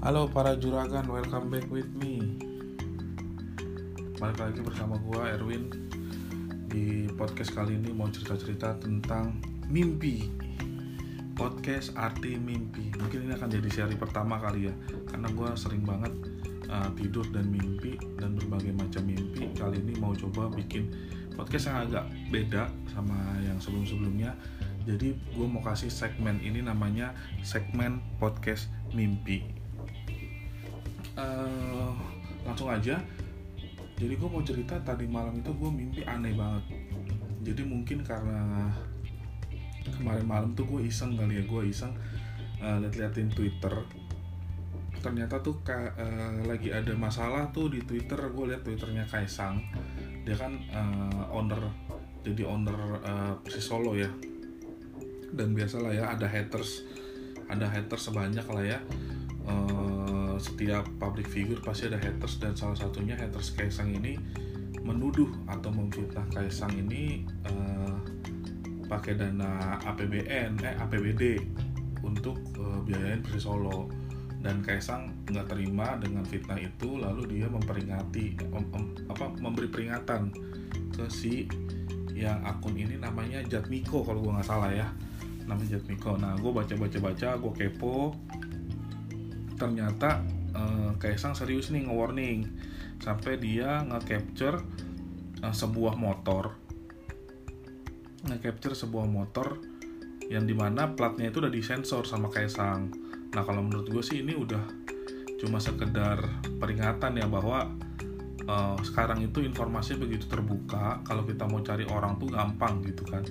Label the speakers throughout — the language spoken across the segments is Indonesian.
Speaker 1: Halo para juragan, welcome back with me. Balik lagi bersama gua Erwin di podcast kali ini mau cerita-cerita tentang mimpi. Podcast arti mimpi. Mungkin ini akan jadi seri pertama kali ya, karena gua sering banget uh, tidur dan mimpi dan berbagai macam mimpi. Kali ini mau coba bikin podcast yang agak beda sama yang sebelum-sebelumnya. Jadi gue mau kasih segmen ini namanya segmen podcast mimpi uh, langsung aja. Jadi gue mau cerita tadi malam itu gue mimpi aneh banget. Jadi mungkin karena kemarin malam tuh gue iseng kali ya gue iseng uh, liat-liatin Twitter. Ternyata tuh uh, lagi ada masalah tuh di Twitter. Gue liat Twitternya Kaisang. Dia kan uh, owner jadi owner uh, Persis Solo ya. Dan biasalah ya ada haters ada haters sebanyak lah ya uh, setiap public figure pasti ada haters dan salah satunya haters Kaisang ini menuduh atau memfitnah Kaisang ini uh, pakai dana APBN eh APBD untuk uh, biayain Persis Solo. Dan Kaisang nggak terima dengan fitnah itu lalu dia memperingati mem, mem, apa memberi peringatan ke si yang akun ini namanya Jatmiko kalau gue nggak salah ya. Namanya Jatmiko. Nah gue baca baca baca gue kepo ternyata uh, Kaisang serius nih nge-warning. Sampai dia nge-capture uh, sebuah motor. Nge-capture sebuah motor yang di mana platnya itu udah disensor sama Kaisang. Nah kalau menurut gue sih ini udah cuma sekedar peringatan ya bahwa uh, sekarang itu informasi begitu terbuka kalau kita mau cari orang tuh gampang gitu kan.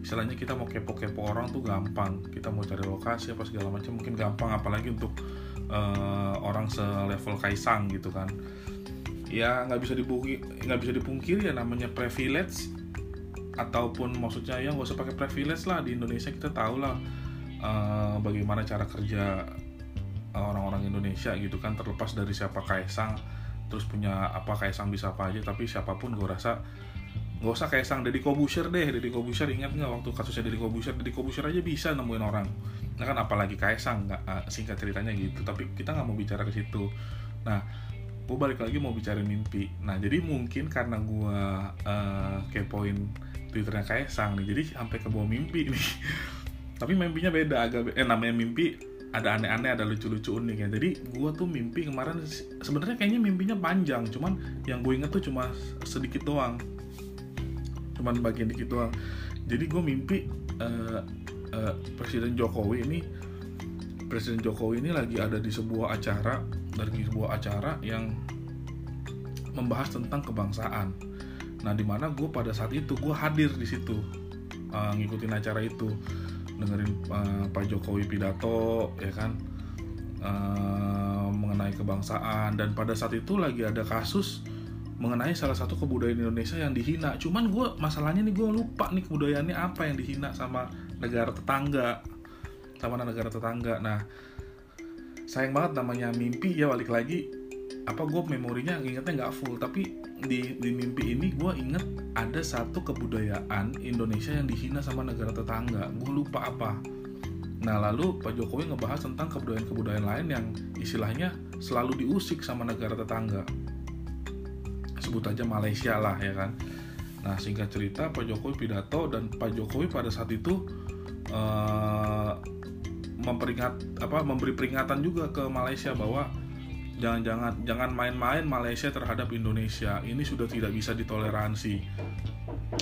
Speaker 1: Istilahnya kita mau kepo-kepo orang tuh gampang. Kita mau cari lokasi apa segala macam mungkin gampang apalagi untuk uh, orang selevel kaisang gitu kan. Ya nggak bisa dipungkiri nggak bisa dipungkiri ya namanya privilege ataupun maksudnya ya nggak usah pakai privilege lah di Indonesia kita tahu lah uh, bagaimana cara kerja orang-orang Indonesia gitu kan terlepas dari siapa kaisang terus punya apa kaisang bisa apa aja tapi siapa pun gue rasa nggak usah kaisang Deddy Kobusier deh. Deddy Kobusier ingat nggak waktu kasusnya Deddy Kobusier? Deddy Kobusier aja bisa nemuin orang. Nah kan apalagi kaisang nggak uh, singkat ceritanya gitu. Tapi kita nggak mau bicara ke situ. Nah gue balik lagi mau bicara mimpi. Nah jadi mungkin karena gue uh, kepoin twitternya kaisang nih jadi sampai ke bawah mimpi nih. Tapi mimpinya beda agak eh namanya mimpi ada aneh-aneh ada lucu-lucu unik ya. Jadi gue tuh mimpi kemarin sebenarnya kayaknya mimpinya panjang. Cuman yang gue inget tuh cuma sedikit doang cuman bagian dikit doang. Jadi gue mimpi uh, uh, Presiden Jokowi ini Presiden Jokowi ini lagi ada di sebuah acara dari sebuah acara yang membahas tentang kebangsaan. Nah di mana gue pada saat itu gue hadir di situ uh, ngikutin acara itu. Dengerin uh, Pak Jokowi pidato ya kan? Uh, mengenai kebangsaan. Dan pada saat itu lagi ada kasus mengenai salah satu kebudayaan Indonesia yang dihina. Cuman gue masalahnya nih gue lupa nih kebudayaannya apa yang dihina sama negara tetangga, sama negara tetangga. Nah sayang banget namanya mimpi. Ya balik lagi apa gue memorinya ingetnya nggak full. Tapi di di mimpi ini gue inget ada satu kebudayaan Indonesia yang dihina sama negara tetangga. Gue lupa apa. Nah lalu Pak Jokowi ngebahas tentang kebudayaan-kebudayaan lain yang istilahnya selalu diusik sama negara tetangga sebut aja Malaysia lah ya kan? Nah singkat cerita Pak Jokowi pidato dan Pak Jokowi pada saat itu uh, memperingat apa memberi peringatan juga ke Malaysia bahwa jangan-jangan jangan main-main Malaysia terhadap Indonesia. Ini sudah tidak bisa ditoleransi.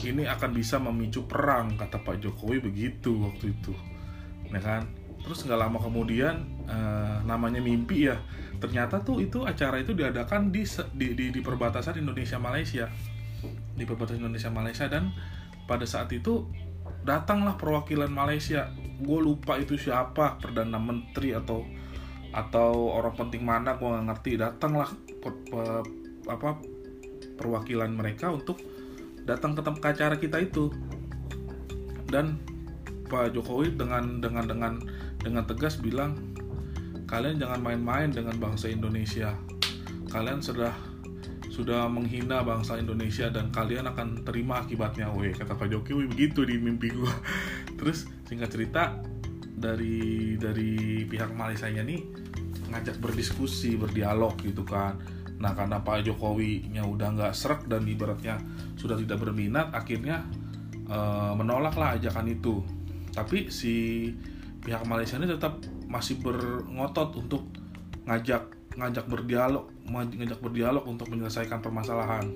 Speaker 1: Ini akan bisa memicu perang kata Pak Jokowi begitu waktu itu ya kan terus nggak lama kemudian uh, namanya mimpi ya ternyata tuh itu acara itu diadakan di di, di, di perbatasan Indonesia Malaysia. Di perbatasan Indonesia Malaysia dan pada saat itu datanglah perwakilan Malaysia. Gue lupa itu siapa perdana menteri atau atau orang penting mana gue nggak ngerti. Datanglah per, per, apa perwakilan mereka untuk datang ke tempat acara kita itu. Dan Pak Jokowi dengan dengan dengan dengan tegas bilang kalian jangan main-main dengan bangsa Indonesia. Kalian sudah sudah menghina bangsa Indonesia dan kalian akan terima akibatnya. Weh kata Pak Jokowi begitu di mimpi gue terus singkat cerita dari dari pihak Malaysia nih ngajak berdiskusi berdialog gitu kan. Nah karena Pak Jokowi nya udah nggak serak dan ibaratnya sudah tidak berminat akhirnya uh, menolaklah ajakan itu. Tapi si pihak Malaysia ini tetap masih berongotot untuk ngajak ngajak berdialog ngajak berdialog untuk menyelesaikan permasalahan.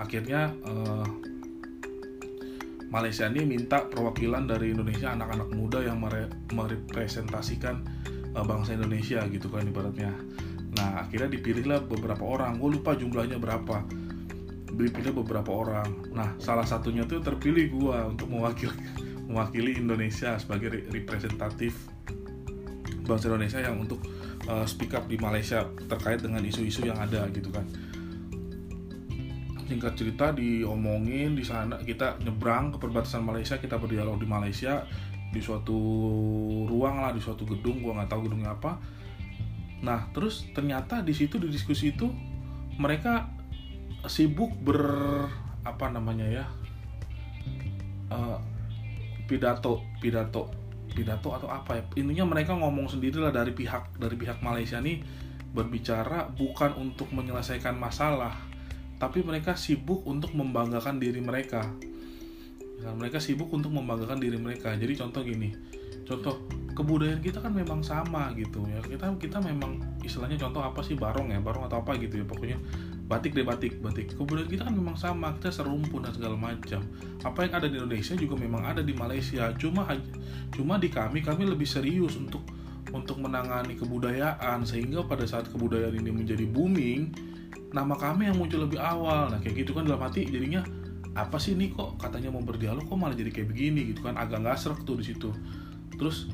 Speaker 1: Akhirnya uh, Malaysia ini minta perwakilan dari Indonesia anak-anak muda yang mere merepresentasikan uh, bangsa Indonesia gitu kan ibaratnya. Nah akhirnya dipilihlah beberapa orang. Gue lupa jumlahnya berapa. Dipilih beberapa orang. Nah salah satunya tuh terpilih gue untuk mewakili mewakili Indonesia sebagai representatif bangsa Indonesia yang untuk uh, speak up di Malaysia terkait dengan isu-isu yang ada gitu kan. Singkat cerita diomongin di sana kita nyebrang ke perbatasan Malaysia kita berdialog di Malaysia di suatu ruang lah di suatu gedung gua nggak tahu gedungnya apa. Nah terus ternyata di situ di diskusi itu mereka sibuk ber apa namanya ya uh, pidato pidato pidato atau apa ya? Intinya mereka ngomong sendiri lah dari pihak dari pihak Malaysia nih berbicara bukan untuk menyelesaikan masalah tapi mereka sibuk untuk membanggakan diri mereka. Ya, mereka sibuk untuk membanggakan diri mereka. Jadi contoh gini contoh kebudayaan kita kan memang sama gitu ya. Kita kita memang istilahnya contoh apa sih? Barong ya barong atau apa gitu ya pokoknya batik deh batik batik. Kebudayaan kita kan memang sama kita serumpun dan segala macam. Apa yang ada di Indonesia juga memang ada di Malaysia. Cuma cuma di kami kami lebih serius untuk untuk menangani kebudayaan. Sehingga pada saat kebudayaan ini menjadi booming nama kami yang muncul lebih awal. Nah kayak gitu kan dalam hati jadinya apa sih ini kok? Katanya mau berdialog kok malah jadi kayak begini? Gitu kan. Agak nggak serak tuh di situ. Terus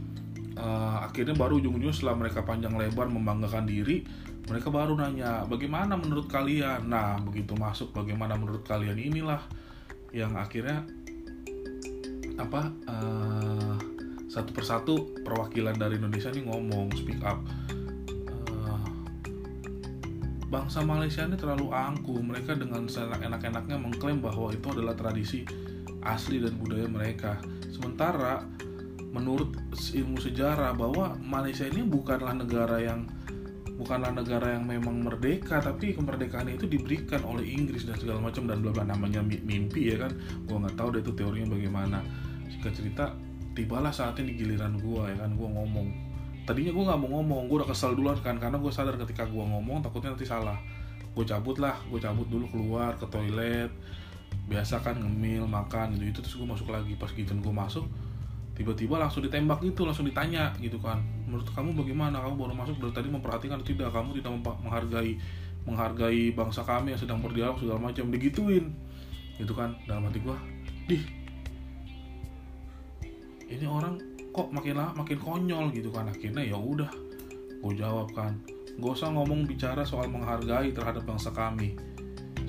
Speaker 1: uh, akhirnya baru ujung-ujungnya setelah mereka panjang lebar membanggakan diri mereka baru nanya bagaimana menurut kalian? Nah begitu masuk bagaimana menurut kalian inilah yang akhirnya apa uh, satu persatu perwakilan dari Indonesia ini ngomong speak up. Uh, bangsa Malaysia ini terlalu angkuh. Mereka dengan enak-enaknya mengklaim bahwa itu adalah tradisi asli dan budaya mereka. Sementara menurut ilmu sejarah bahwa Malaysia ini bukanlah negara yang bukanlah negara yang memang merdeka tapi kemerdekaan itu diberikan oleh Inggris dan segala macam dan bla bla. Namanya mimpi ya kan? Gua nggak tahu deh itu teorinya bagaimana. Jika cerita tibalah saatnya di giliran gua ya kan? Gua ngomong. Tadinya gua nggak mau ngomong gua udah kesel duluan kan? Karena gua sadar ketika gua ngomong takutnya nanti salah. Gue cabut lah gue cabut dulu keluar ke toilet. Biasa kan ngemil makan gitu itu terus gue masuk lagi. Pas gitu gue masuk tiba-tiba langsung ditembak gitu langsung ditanya gitu kan. Menurut kamu bagaimana? Kamu baru masuk dari tadi memperhatikan tidak? Kamu tidak menghargai menghargai bangsa kami yang sedang berdialog segala macam. Digituin. Gitu kan. Dalam hati gua dih ini orang kok makin lama makin konyol gitu kan. Akhirnya ya udah gue jawab kan. Gak usah ngomong bicara soal menghargai terhadap bangsa kami.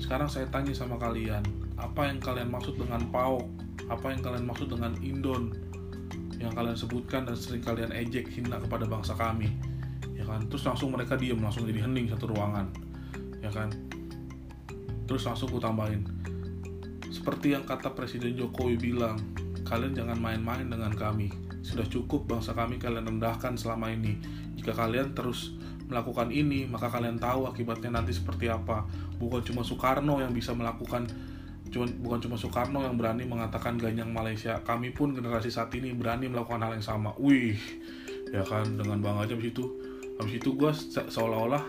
Speaker 1: Sekarang saya tanya sama kalian apa yang kalian maksud dengan PAOK apa yang kalian maksud dengan Indon yang kalian sebutkan dan sering kalian ejek hina kepada bangsa kami. Ya kan? Terus langsung mereka diam langsung jadi hening satu ruangan. Ya kan? Terus langsung gue tambahin seperti yang kata Presiden Jokowi bilang kalian jangan main-main dengan kami. Sudah cukup bangsa kami kalian rendahkan selama ini. Jika kalian terus melakukan ini maka kalian tahu akibatnya nanti seperti apa. Bukan cuma Soekarno yang bisa melakukan Cuman, bukan cuma Soekarno yang berani mengatakan ganyang Malaysia. Kami pun generasi saat ini berani melakukan hal yang sama. Wih ya kan dengan bangga aja habis itu habis itu gue seolah-olah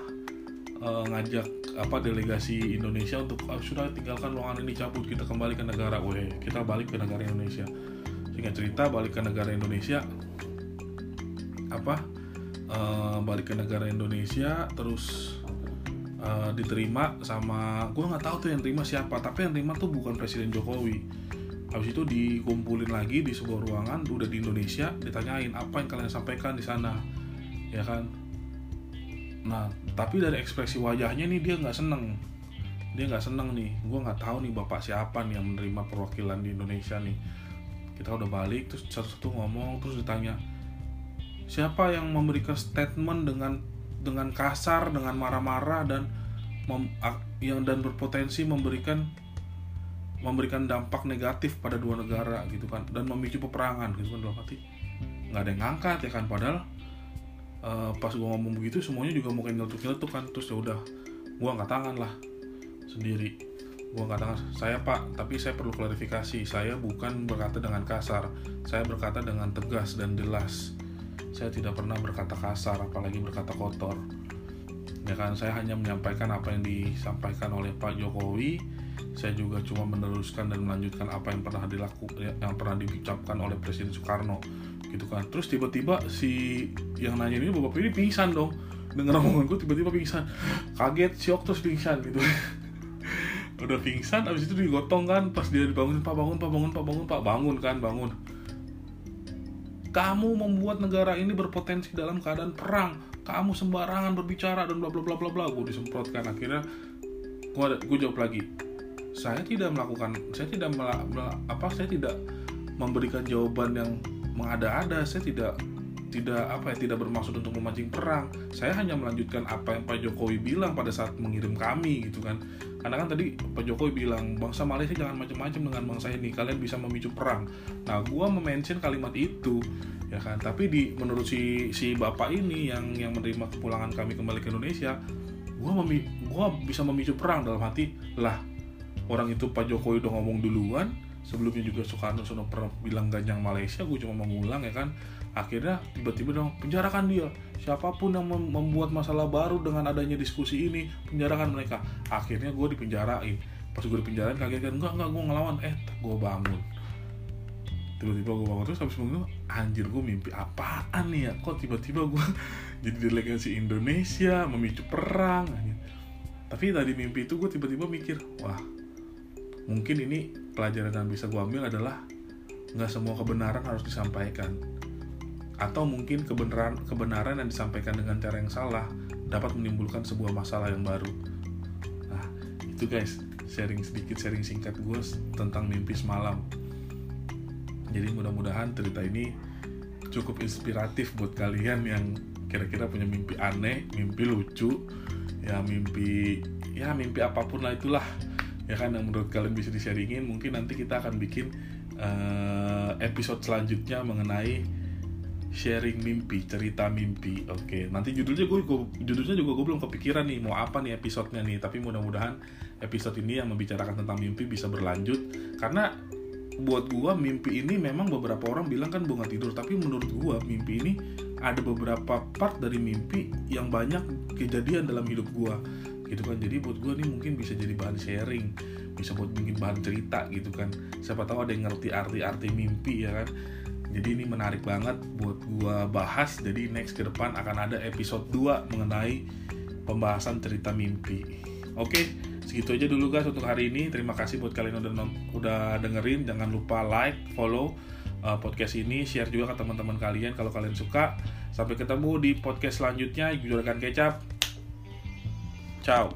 Speaker 1: uh, ngajak apa delegasi Indonesia untuk ah, sudah tinggalkan ruangan ini cabut kita kembali ke negara. Weh kita balik ke negara Indonesia. Sehingga cerita balik ke negara Indonesia apa uh, balik ke negara Indonesia terus uh, diterima sama gue nggak tahu tuh yang terima siapa tapi yang terima tuh bukan Presiden Jokowi. Habis itu dikumpulin lagi di sebuah ruangan udah di Indonesia ditanyain apa yang kalian sampaikan di sana ya kan? Nah tapi dari ekspresi wajahnya nih dia nggak seneng. Dia nggak seneng nih. Gue nggak tahu nih bapak siapa nih yang menerima perwakilan di Indonesia nih. Kita udah balik terus satu-satu ngomong terus ditanya siapa yang memberikan statement dengan dengan kasar dengan marah-marah dan yang dan berpotensi memberikan memberikan dampak negatif pada dua negara gitu kan. Dan memicu peperangan gitu kan dalam arti nggak ada yang ngangkat ya kan. Padahal uh, pas gue ngomong begitu semuanya juga mungkin nyeletuk-nyeletuk kan. Terus ya udah gue angkat tangan lah sendiri. Gue angkat tangan saya pak tapi saya perlu klarifikasi. Saya bukan berkata dengan kasar. Saya berkata dengan tegas dan jelas saya tidak pernah berkata kasar apalagi berkata kotor. Ya kan saya hanya menyampaikan apa yang disampaikan oleh Pak Jokowi. Saya juga cuma meneruskan dan melanjutkan apa yang pernah dilakukan yang pernah diucapkan oleh Presiden Soekarno. Gitu kan. Terus tiba-tiba si yang nanya ini bapak ini pingsan dong. Dengar omongan gue tiba-tiba pingsan. Kaget shock terus pingsan gitu. Udah pingsan abis itu digotong kan pas dia dibangun pak bangun pak bangun pak bangun pak. Bangun kan bangun kamu membuat negara ini berpotensi dalam keadaan perang. Kamu sembarangan berbicara dan bla bla bla bla bla. Gue disemprotkan akhirnya. Gue gue jawab lagi saya tidak melakukan saya tidak mela, mela, apa saya tidak memberikan jawaban yang mengada-ada. Saya tidak tidak apa ya tidak bermaksud untuk memancing perang. Saya hanya melanjutkan apa yang Pak Jokowi bilang pada saat mengirim kami gitu kan karena kan tadi Pak Jokowi bilang bangsa Malaysia jangan macam-macam dengan bangsa ini kalian bisa memicu perang. Nah gua mention kalimat itu ya kan? Tapi di menurut si si bapak ini yang yang menerima kepulangan kami kembali ke Indonesia gua memi gua bisa memicu perang dalam hati lah orang itu Pak Jokowi udah ngomong duluan sebelumnya juga Soekarno sudah pernah bilang ganjang Malaysia gue cuma mengulang ya kan? Akhirnya tiba-tiba dong penjarakan dia. Siapa pun yang membuat masalah baru dengan adanya diskusi ini penjarakan mereka. Akhirnya gue dipenjarain. Pas gue dipenjarain kaget kan enggak enggak gue ngelawan eh gue bangun. Tiba-tiba gue bangun terus habis bangun anjir gue mimpi apaan nih ya? Kok tiba-tiba gue jadi delegasi Indonesia memicu perang? Tapi tadi mimpi itu gue tiba-tiba mikir wah mungkin ini pelajaran yang bisa gue ambil adalah nggak semua kebenaran harus disampaikan. Atau mungkin kebenaran kebenaran yang disampaikan dengan cara yang salah dapat menimbulkan sebuah masalah yang baru. Nah itu guys sharing sedikit sharing singkat gue tentang mimpi semalam. Jadi mudah-mudahan cerita ini cukup inspiratif buat kalian yang kira-kira punya mimpi aneh mimpi lucu ya mimpi ya mimpi apa pun lah itulah ya kan yang menurut kalian bisa di-sharingin mungkin nanti kita akan bikin uh, episode selanjutnya mengenai sharing mimpi cerita mimpi. Oke okay. nanti judulnya gue, gue judulnya juga gue belum kepikiran nih mau apa nih episodenya nih. Tapi mudah-mudahan episode ini yang membicarakan tentang mimpi bisa berlanjut. Karena buat gue mimpi ini memang beberapa orang bilang kan bunga tidur. Tapi menurut gue mimpi ini ada beberapa part dari mimpi yang banyak kejadian dalam hidup gue gitu kan. Jadi buat gue nih mungkin bisa jadi bahan sharing bisa buat bikin bahan cerita gitu kan. Siapa tahu ada yang ngerti arti-arti mimpi ya kan. Jadi ini menarik banget buat gue bahas. Jadi next ke depan akan ada episode 2 mengenai pembahasan cerita mimpi. Oke segitu aja dulu guys untuk hari ini. Terima kasih buat kalian udah udah dengerin. Jangan lupa like follow uh, podcast ini. Share juga ke teman-teman kalian kalau kalian suka. Sampai ketemu di podcast selanjutnya. Juragan kecap Ciao.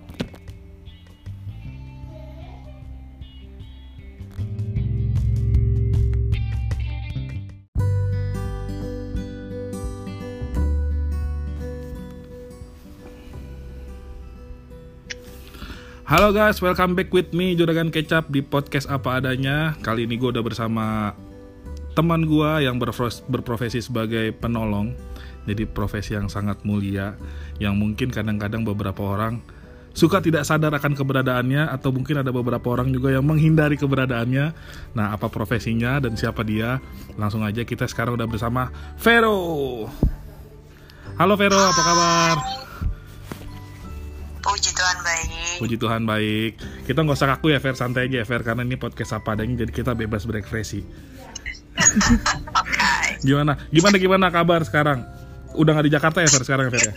Speaker 1: Halo guys, welcome back with me Juragan Kecap di podcast apa adanya. Kali ini gue udah bersama teman gue yang berprofesi sebagai penolong. Jadi profesi yang sangat mulia, yang mungkin kadang-kadang beberapa orang suka tidak sadar akan keberadaannya atau mungkin ada beberapa orang juga yang menghindari keberadaannya. Nah, apa profesinya dan siapa dia? Langsung aja kita sekarang udah bersama Vero. Halo Vero, apa kabar?
Speaker 2: Puji Tuhan baik.
Speaker 1: Puji Tuhan baik. Kita nggak usah kaku ya Ver, santai aja ya Ver, karena ini podcast apa adanya jadi kita bebas berekspresi. okay. Gimana? Gimana gimana kabar sekarang? Udah nggak di Jakarta ya Ver sekarang Ver ya?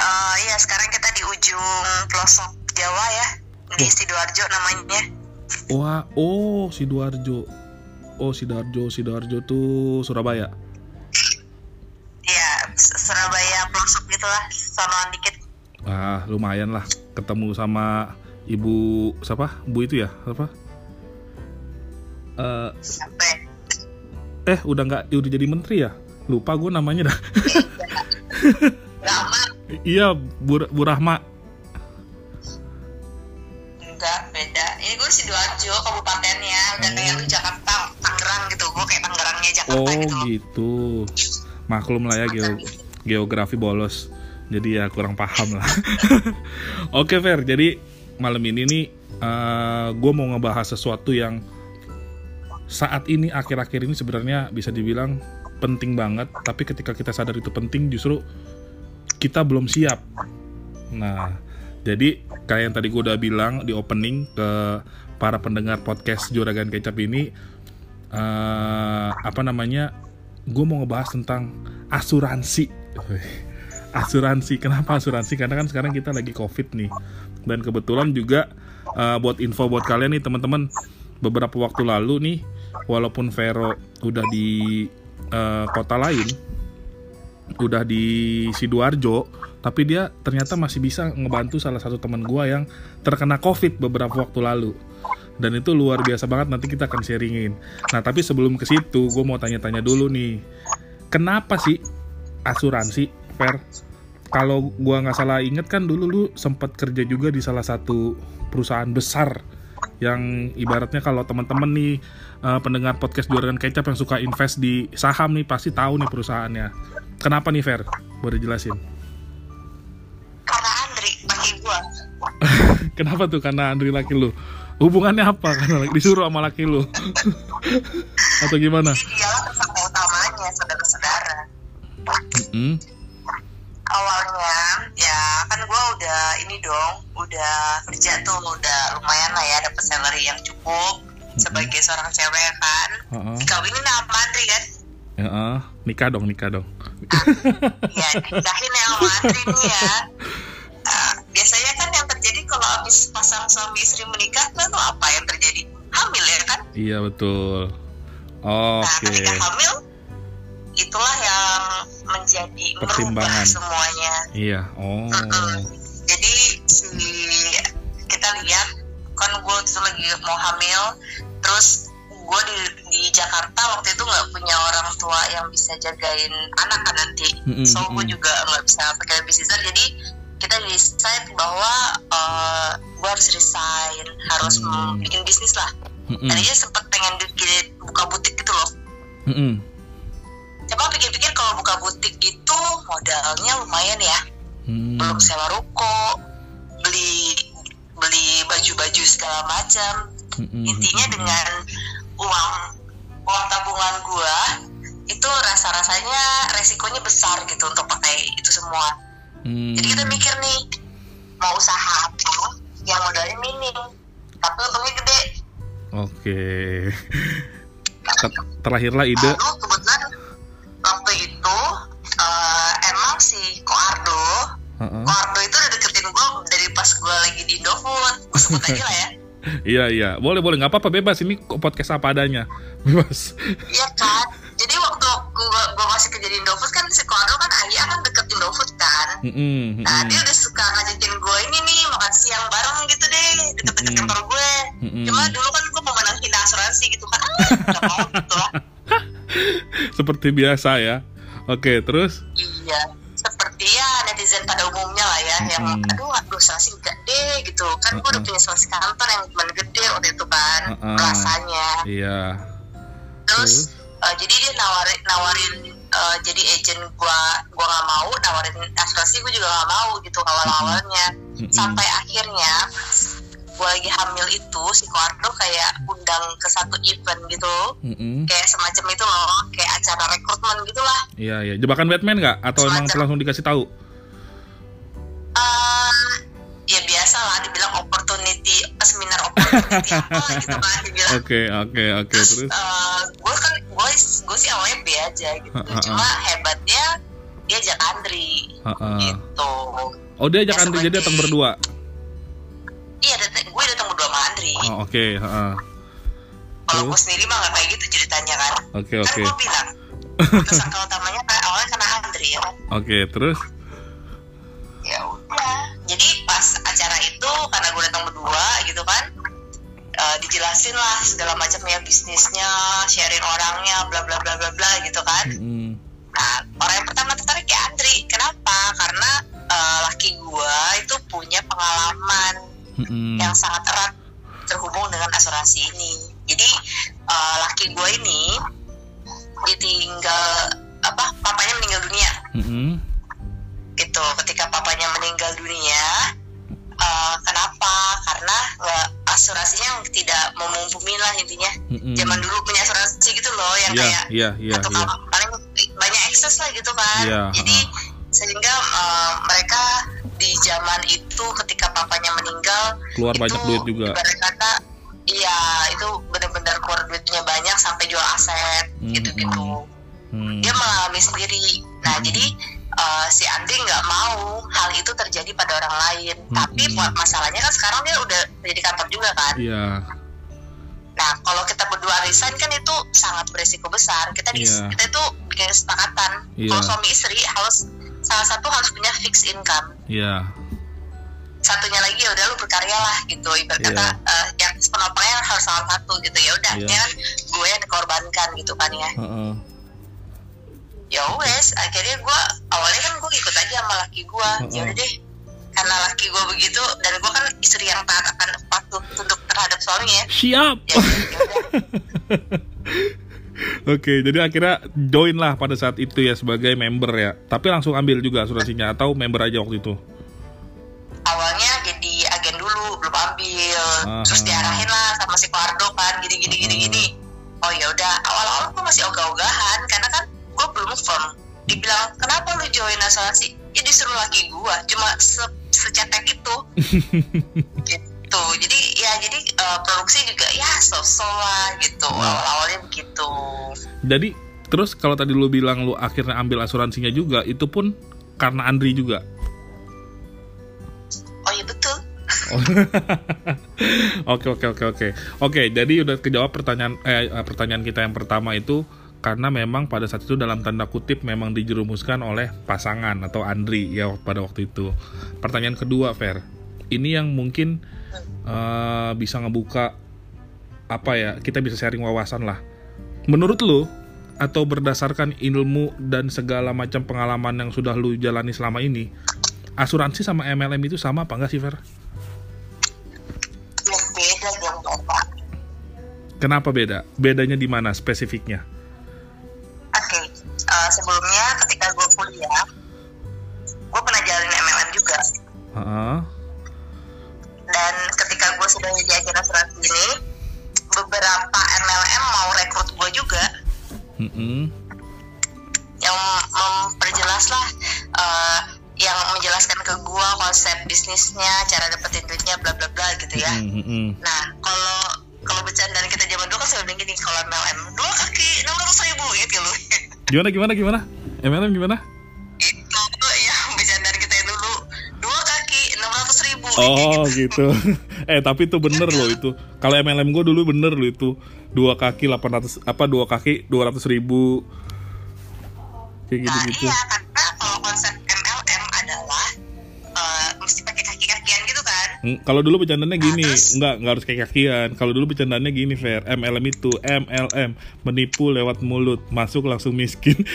Speaker 2: Uh, iya sekarang kita ujung pelosok Jawa ya. Di oh. sidoarjo namanya.
Speaker 1: Wah oh sidoarjo. Oh sidoarjo sidoarjo tuh Surabaya.
Speaker 2: Iya Surabaya pelosok gitulah sonoan dikit.
Speaker 1: Ah lumayan lah ketemu sama ibu siapa? Bu itu ya apa?
Speaker 2: Uh, Sampai.
Speaker 1: eh udah nggak udah jadi menteri ya? Lupa gue namanya dah iya Bu, Bu Rahma.
Speaker 2: Sidoarjo kabupatennya. Dan kayak lu Jakarta Tangerang gitu. Gue kayak Tangerangnya Jakarta
Speaker 1: oh,
Speaker 2: gitu.
Speaker 1: gitu. Maklum lah ya geo geografi bolos. Jadi ya kurang paham lah. Oke Fer. Jadi malam ini nih uh, gue mau ngebahas sesuatu yang saat ini akhir-akhir ini sebenarnya bisa dibilang penting banget. Tapi ketika kita sadar itu penting justru kita belum siap. Nah jadi kayak yang tadi gue udah bilang di opening ke para pendengar podcast Juragan Kecap ini uh, apa namanya gue mau ngebahas tentang asuransi. Asuransi kenapa asuransi? Karena kan sekarang kita lagi covid nih. Dan kebetulan juga uh, buat info buat kalian nih teman-teman beberapa waktu lalu nih walaupun Vero udah di uh, kota lain udah di sidoarjo tapi dia ternyata masih bisa ngebantu salah satu teman gue yang terkena covid beberapa waktu lalu. Dan itu luar biasa banget nanti kita akan sharingin. Nah tapi sebelum ke situ gue mau tanya-tanya dulu nih. Kenapa sih asuransi fair kalau gua nggak salah inget kan dulu lu sempat kerja juga di salah satu perusahaan besar yang ibaratnya kalau teman-teman nih uh, pendengar podcast jualan kecap yang suka invest di saham nih pasti tahu nih perusahaannya. Kenapa nih Fer? Boleh jelasin?
Speaker 2: Karena Andri laki gua.
Speaker 1: Kenapa tuh karena Andri laki lu? Hubungannya apa? Karena disuruh sama laki lu? Atau gimana?
Speaker 2: Dialah tersangka utamanya saudara-saudara.
Speaker 1: Mm -hmm
Speaker 2: awalnya ya kan gue udah ini dong udah kerja tuh udah lumayan lah ya dapat salary yang cukup sebagai seorang cewek kan uh-uh. dikawinin sama Andri kan
Speaker 1: ya uh, nikah dong nikah dong
Speaker 2: ya nikahin ya sama Andri nih ya uh, biasanya kan yang terjadi kalau habis pasang suami istri menikah kan apa yang terjadi hamil ya kan
Speaker 1: iya betul oh,
Speaker 2: nah okay. ketika hamil itulah yang menjadi
Speaker 1: pertimbangan
Speaker 2: semuanya.
Speaker 1: Iya. Oh. Uh
Speaker 2: -uh. Jadi si kita lihat kan gue tuh lagi mau hamil, terus gue di di Jakarta waktu itu nggak punya orang tua yang bisa jagain anak kan nanti, mm -hmm. so gue juga nggak bisa pakai babysitter, jadi kita decide bahwa uh, eh, gue harus resign, harus mm -hmm. bikin bisnis lah. Mm -hmm. Tadinya sempet pengen bikin buka butik gitu loh. Mm -hmm coba pikir-pikir kalau buka butik itu modalnya lumayan ya hmm. belum sewa ruko beli beli baju-baju segala macam hmm. intinya dengan uang uang tabungan gua itu rasa-rasanya resikonya besar gitu untuk pakai itu semua hmm. jadi kita mikir nih mau usaha apa yang modalnya minim tapi untungnya gede
Speaker 1: oke okay. terakhirlah ide
Speaker 2: Lalu, kebetulan waktu itu uh, emang si Koardo uh-uh. Koardo itu udah deketin gue dari pas gue lagi di Indofood gue sebut aja lah ya
Speaker 1: iya iya. Boleh boleh. Nggak apa-apa. Bebas. Ini podcast apa adanya. Bebas.
Speaker 2: Iya kan? Jadi waktu gue gue masih kerja di Indofood kan si Koardo kan ayah kan deket Indofood kan? Mm-hmm. nah dia udah suka ngajakin gue ini nih makan siang bareng gitu deh deket-deket mm-hmm. kantor gue mm-hmm. cuma dulu kan gue pemenang hina asuransi gitu kan. Ah gak mau gitu lah.
Speaker 1: Seperti biasa ya. Oke, terus?
Speaker 2: Iya, seperti ya netizen pada umumnya lah ya, hmm. yang aduh aduh enggak deh gitu. Kan uh -uh. gue udah punya asuransi kantor yang lumayan gede waktu itu kan, uh -uh. rasanya.
Speaker 1: Iya.
Speaker 2: Terus, terus? Uh, jadi dia nawarin nawarin uh, jadi agent gua gua nggak mau nawarin asuransi gue juga nggak mau gitu awal awalnya mm -hmm. sampai akhirnya gue lagi hamil itu si Koardo kayak undang ke satu event gitu mm-hmm. kayak semacam itu loh kayak acara rekrutmen gitulah.
Speaker 1: Iya iya. Jebakan Batman nggak? Atau semacam, emang langsung dikasih tahu?
Speaker 2: Uh, ya biasa lah dibilang opportunity seminar opportunity apa gitu kan dibilang.
Speaker 1: Oke oke oke terus
Speaker 2: uh, gue kan gue gue sih awalnya B aja gitu. Uh, uh, cuma hebatnya dia ajak Andri uh, uh. gitu.
Speaker 1: Oh dia ajak ya, Andri jadi datang berdua
Speaker 2: iya datang gue datang berdua sama Andri
Speaker 1: oh, oke okay. uh.
Speaker 2: kalau gue sendiri mah gak kayak gitu ceritanya kan
Speaker 1: oke okay, oke okay.
Speaker 2: kan gue bilang tersangka utamanya kan awalnya karena Andri ya kan
Speaker 1: oke okay, terus
Speaker 2: ya udah jadi pas acara itu karena gue datang berdua gitu kan uh, dijelasin lah segala macam ya bisnisnya sharing orangnya bla bla bla bla bla gitu kan mm -hmm. nah orang yang pertama tertarik ya Andri kenapa karena uh, laki gue itu hmm. yang sangat erat terhubung dengan asuransi ini. Jadi uh, laki gue ini ditinggal apa papanya
Speaker 1: Mm-mm.
Speaker 2: gitu ketika papanya meninggal dunia eh, kenapa karena nggak asuransinya tidak memumpuni lah intinya
Speaker 1: Mm-mm.
Speaker 2: zaman dulu punya asuransi gitu loh yang
Speaker 1: Iya,
Speaker 2: kayak
Speaker 1: iya, iya,
Speaker 2: atau kalau paling banyak akses lah gitu kan
Speaker 1: Iya,
Speaker 2: jadi
Speaker 1: ha. Keluar
Speaker 2: itu
Speaker 1: banyak duit juga.
Speaker 2: kata iya itu benar-benar keluar duitnya banyak sampai jual aset
Speaker 1: Hmm,
Speaker 2: gitu-gitu
Speaker 1: Hmm.
Speaker 2: dia mengalami sendiri nah jadi eh, si Andri nggak mau hal itu terjadi pada orang lain
Speaker 1: Hmm,
Speaker 2: tapi
Speaker 1: hmm.
Speaker 2: buat masalahnya kan sekarang dia udah jadi kantor juga kan
Speaker 1: Iya.
Speaker 2: Nah, kalau kita berdua resign kan itu sangat beresiko besar. Kita di,
Speaker 1: Iya.
Speaker 2: kita itu bikin kesepakatan.
Speaker 1: Iya.
Speaker 2: Kalau suami istri harus salah satu harus punya fixed income.
Speaker 1: Iya.
Speaker 2: Satunya lagi ya udah lu berkarya lah gitu. Ibarat
Speaker 1: Iya.
Speaker 2: kata eh, yang penopangnya harus salah satu gitu. Ya udah, ini kan gue yang dikorbankan gitu kan ya.
Speaker 1: Heeh.
Speaker 2: Ya wes, akhirnya gue awalnya kan gue ikut aja sama laki gue.
Speaker 1: Heeh.
Speaker 2: Ya udah deh. Karena laki gue begitu dan gue kan istri yang taat akan patuh tunduk terhadap suaminya.
Speaker 1: Siap.
Speaker 2: Ya, ya.
Speaker 1: Oke, jadi akhirnya join lah pada saat itu ya sebagai member ya. Tapi langsung ambil juga asuransinya atau member aja waktu itu. Aha.
Speaker 2: terus diarahin lah sama si Pardo kan gini gini gini
Speaker 1: Aha.
Speaker 2: gini oh ya udah awal-awal gue masih ogah-ogahan karena kan gue belum firm dibilang kenapa lu join asuransi ya disuruh laki gue cuma se secetek itu gitu jadi ya jadi eh, produksi juga ya so-so lah gitu
Speaker 1: Nah.
Speaker 2: awal-awalnya begitu
Speaker 1: Jadi terus kalau tadi lu bilang lu akhirnya ambil asuransinya juga, itu pun karena Andri juga. Oke oke oke oke oke. Jadi udah kejawab pertanyaan eh, eh, pertanyaan kita yang pertama itu karena memang pada saat itu dalam tanda kutip memang dijerumuskan oleh pasangan atau Andri ya pada waktu itu. Pertanyaan kedua, Fer. Ini yang mungkin eh, bisa ngebuka apa ya? Kita bisa sharing wawasan lah. Menurut lu atau berdasarkan ilmu dan segala macam pengalaman yang sudah lu jalani selama ini, asuransi sama MLM itu sama apa enggak sih, Fer? Kenapa beda? Bedanya di mana spesifiknya?
Speaker 2: Oke, eh, sebelumnya ketika gue kuliah, gue pernah jalanin MLM juga.
Speaker 1: Heeh.
Speaker 2: Dan ketika gue sudah jadi agen asuransi ini, beberapa MLM mau rekrut gue juga,
Speaker 1: Mm-mm.
Speaker 2: yang memperjelas lah, eh, yang menjelaskan ke gue konsep bisnisnya, cara dapetin duitnya, bla bla bla gitu ya.
Speaker 1: Mm-mm.
Speaker 2: Nah, kalau kalau bercandaan kita zaman dulu kan selalu gini, kalau MLM dua kaki enam ratus ribu gitu loh.
Speaker 1: Gimana gimana gimana? MLM gimana?
Speaker 2: itu yang bercandaan kita dulu dua kaki enam ratus ribu
Speaker 1: Oh gitu. eh tapi itu bener loh itu. Kalau MLM gue dulu bener loh itu dua kaki 800 apa dua kaki 200 ribu kayak gitu
Speaker 2: nah
Speaker 1: gitu.
Speaker 2: iya Kalau
Speaker 1: dulu bercandanya gini,
Speaker 2: terus?
Speaker 1: enggak enggak harus kayak kakian. Kalau dulu bercandanya gini, Fair. MLM itu MLM, menipu lewat mulut, masuk langsung miskin.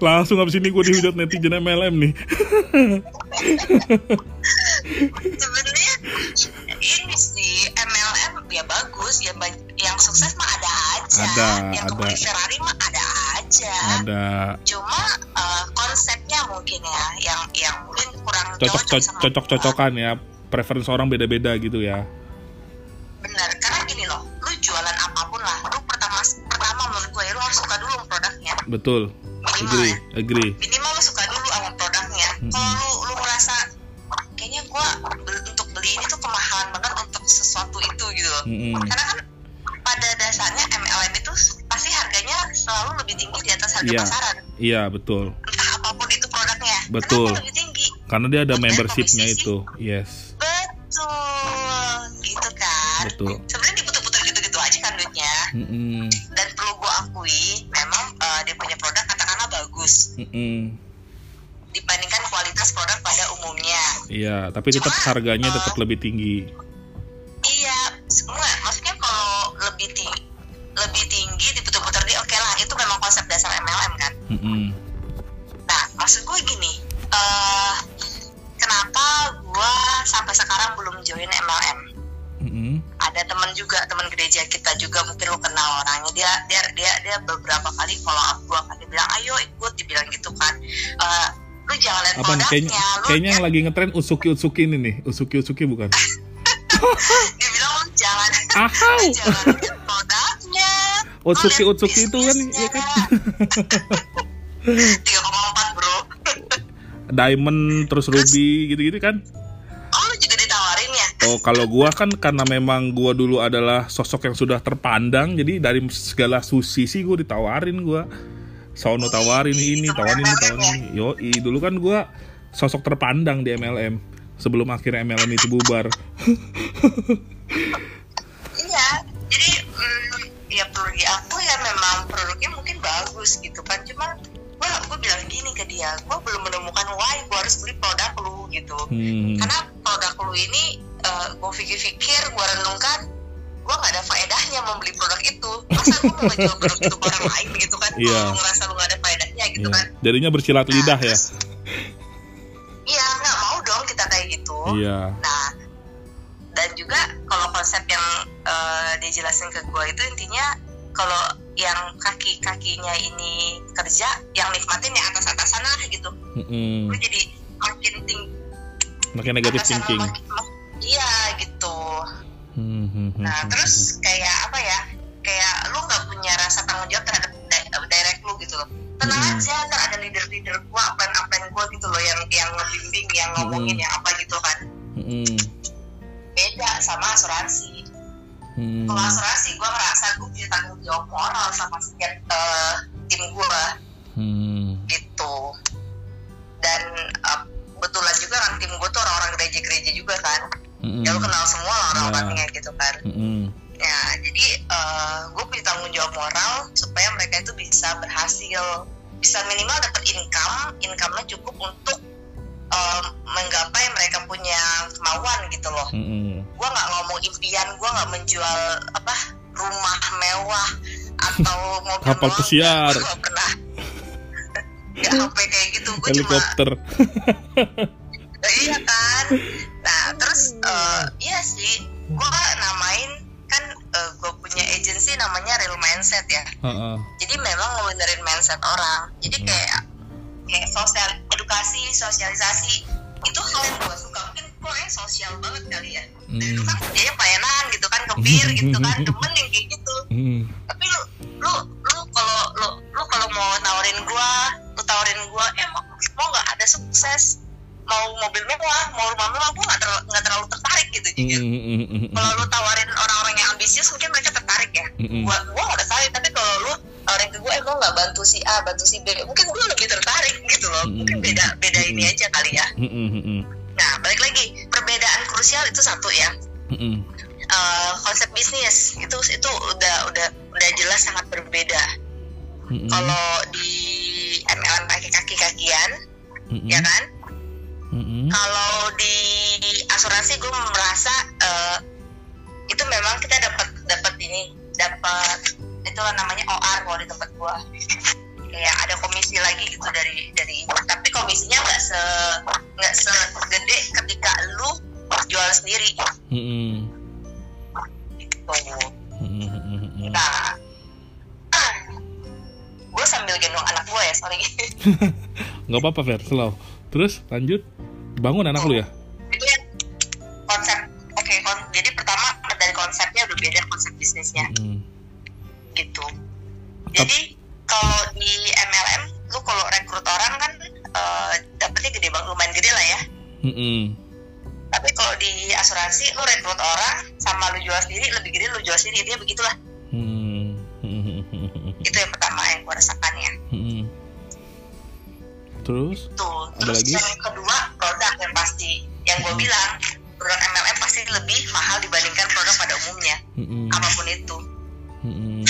Speaker 1: langsung habis ini gue dihujat netizen MLM nih.
Speaker 2: sebenarnya ini sih MLM ya bagus ya yang sukses mah ada aja
Speaker 1: Ada,
Speaker 2: yang
Speaker 1: ada.
Speaker 2: Ferrari mah ada aja
Speaker 1: Ada
Speaker 2: cuma eh, konsepnya mungkin ya yang yang mungkin kurang
Speaker 1: cocok
Speaker 2: cocok
Speaker 1: cocok cocokan ya. Preferensi orang beda-beda gitu ya.
Speaker 2: benar karena gini loh lu jualan apa pun lah lu pertama pertama menurut gue ya lu harus suka dulu produknya
Speaker 1: Betul.
Speaker 2: minimal
Speaker 1: Agree,
Speaker 2: ya
Speaker 1: agree.
Speaker 2: minimal lu suka dulu sama produknya kalau lu lu merasa kayaknya gua untuk beli ini tuh kemahalan banget untuk sesuatu itu gitu loh
Speaker 1: Mm-mm.
Speaker 2: karena kan pada dasarnya MLM itu selalu lebih tinggi di atas harga
Speaker 1: Iya.
Speaker 2: pasaran
Speaker 1: Iya, betul.
Speaker 2: entah apa pun itu produknya
Speaker 1: Betul.
Speaker 2: kenapa lebih tinggi
Speaker 1: Karena dia ada membershipnya itu. Yes.
Speaker 2: betul gitu kan
Speaker 1: Betul.
Speaker 2: sebenarnya diputar-putar gitu-gitu aja kan duitnya
Speaker 1: Mm-mm.
Speaker 2: dan perlu gua akui memang eh, dia punya produk katakanlah bagus
Speaker 1: Mm-mm.
Speaker 2: dibandingkan kualitas produk pada umumnya
Speaker 1: Iya, tapi tetap
Speaker 2: Cuma,
Speaker 1: harganya
Speaker 2: eh,
Speaker 1: tetap lebih tinggi.
Speaker 2: Teman juga teman gereja kita juga mungkin lo kenal orangnya dia dia dia dia beberapa kali follow up gue kan dia bilang ayo ikut dibilang gitu kan Eh, lu jangan lihat
Speaker 1: Apa nih?
Speaker 2: produknya
Speaker 1: Kayaknya,
Speaker 2: lu
Speaker 1: kayaknya yang lagi ngetren Usuki Usuki ini nih. Usuki Usuki bukan?
Speaker 2: dia bilang lu jangan lu jangan lihat produknya Lu
Speaker 1: Utsuki
Speaker 2: lihat
Speaker 1: Utsuki itu kan, ya kan?
Speaker 2: 3,4 bro
Speaker 1: Diamond terus Ruby gitu-gitu kan?
Speaker 2: Oh
Speaker 1: kalau gua kan karena memang gua dulu adalah sosok yang sudah terpandang, jadi dari segala sushi sih gua ditawarin gua. Sono tawarin ini, tawarin ini, tawarin ini. Yo, dulu kan gua sosok terpandang di MLM sebelum akhirnya MLM itu bubar.
Speaker 2: Iya, jadi mm, ya bagi aku ya memang produknya mungkin bagus gitu kan, cuma gue gue bilang gini ke dia, gue belum menemukan why gue harus beli produk lu gitu,
Speaker 1: Hmm.
Speaker 2: karena produk lu ini gue pikir-pikir, gue renungkan, gue gak ada faedahnya membeli produk itu, masa gue mau ngejual produk itu ke orang lain gitu kan, kalau lu ngerasa lu gak ada faedahnya gitu
Speaker 1: Iya.
Speaker 2: kan,
Speaker 1: Jadinya bersilat
Speaker 2: Nah,
Speaker 1: lidah ya.
Speaker 2: Iya, nggak mau dong kita kayak gitu.
Speaker 1: Iya.
Speaker 2: Nah, dan juga kalau konsep yang eh, dia jelasin ke gue itu intinya kalau yang kaki-kakinya ini kerja, yang nikmatin yang atas-atasan lah gitu.
Speaker 1: Mm-mm.
Speaker 2: Gue jadi makin ting
Speaker 1: Makin negatif thinking.
Speaker 2: Iya gitu.
Speaker 1: Hmm, hmm, hmm,
Speaker 2: Nah
Speaker 1: hmm,
Speaker 2: terus kayak apa ya? Kayak lu nggak punya rasa tanggung jawab terhadap di- direct lu gitu loh. Tenang
Speaker 1: Mm-mm.
Speaker 2: aja, ntar ada leader-leader gua, upline-upline gua gitu loh yang yang ngebimbing, yang ngomongin,
Speaker 1: Mm-mm.
Speaker 2: yang apa gitu kan.
Speaker 1: hmm, hmm,
Speaker 2: Beda sama asuransi.
Speaker 1: hmm.
Speaker 2: Kalau asuransi gue ngerasa gue jawab moral sama setiap eh, tim gue
Speaker 1: Hmm.
Speaker 2: gitu dan eh, kebetulan juga kan tim gue tuh orang-orang gereja-gereja juga kan
Speaker 1: Hmm.
Speaker 2: ya lu kenal semua lah orang-orangnya gitu kan
Speaker 1: Hmm.
Speaker 2: ya jadi gue punya tanggung jawab moral supaya mereka itu bisa berhasil bisa minimal dapat income income-nya cukup untuk eh, menggapai mereka punya kemauan gitu loh
Speaker 1: Hmm.
Speaker 2: gue nggak ngomong impian gue nggak menjual apa rumah mewah atau mobil
Speaker 1: Kapal pesiar.
Speaker 2: nggak pernah nggak sampai kayak gitu gue cuma
Speaker 1: Helikopter.
Speaker 2: iya kan nah terus eh, iya sih gue namain kan gue punya agency namanya real mindset ya
Speaker 1: Heeh.
Speaker 2: jadi memang ngebenerin mindset orang jadi
Speaker 1: Hmm.
Speaker 2: kayak kayak sosial edukasi sosialisasi itu hal yang gue suka gue kayaknya sosial banget kali ya. Dan itu
Speaker 1: Hmm.
Speaker 2: kan kayaknya pelayanan gitu kan kebir gitu kan temen yang kayak gitu.
Speaker 1: Hmm.
Speaker 2: tapi lu lu lu kalau lu lu kalau mau nawarin gua lu tawarin gua eh mau mau nggak ada sukses. Mau mobil mewah mau rumah mewah gua nggak terlalu nggak terlalu tertarik gitu jujur.
Speaker 1: Hmm, hmm, hmm, hmm.
Speaker 2: kalau lu tawarin orang-orang yang ambisius mungkin mereka tertarik ya.
Speaker 1: Mm-mm.
Speaker 2: gua gua nggak tertarik tapi kalau lu tawarin ke gua eh gua nggak bantu si A bantu si B. Mungkin gua lebih tertarik gitu loh. Mungkin beda beda ini aja kali ya Nah balik lagi perbedaan krusial itu satu ya.
Speaker 1: Hmm,
Speaker 2: Eh, konsep bisnis itu itu udah udah udah jelas sangat berbeda.
Speaker 1: Hmm,
Speaker 2: kalau di MLM pakai kaki-kakian
Speaker 1: hmm,
Speaker 2: ya kan?
Speaker 1: Hmm,
Speaker 2: kalau di asuransi gue merasa eh, itu memang kita dapat dapat ini dapat itu namanya OR kalau di tempat gue kayak ada komisi lagi gitu dari dari tapi komisinya nggak se nggak segede ketika lu jual sendiri.
Speaker 1: Hmm,
Speaker 2: gitu.
Speaker 1: Hmm, hmm,
Speaker 2: nah gue sambil gendong anak gue ya sorry.
Speaker 1: Nggak apa-apa Fer, slow. Terus lanjut, bangun anak lu ya?
Speaker 2: itu ya konsep oke kon- jadi pertama dari konsepnya udah beda konsep bisnisnya.
Speaker 1: Hmm.
Speaker 2: gitu. Jadi ya
Speaker 1: Hmm, hmm.
Speaker 2: tapi kalau di asuransi lu rekrut orang sama lu jual sendiri lebih gede lu jual sendiri dia begitulah
Speaker 1: Hmm. Hmm, hmm, hmm,
Speaker 2: itu yang pertama yang gue rasakan ya
Speaker 1: hmm. Terus?
Speaker 2: tuh
Speaker 1: Ada
Speaker 2: terus
Speaker 1: lagi?
Speaker 2: yang kedua produk yang pasti yang gue bilang produk MLM pasti lebih mahal dibandingkan produk pada umumnya
Speaker 1: Hmm, hmm.
Speaker 2: apa pun itu
Speaker 1: Hmm.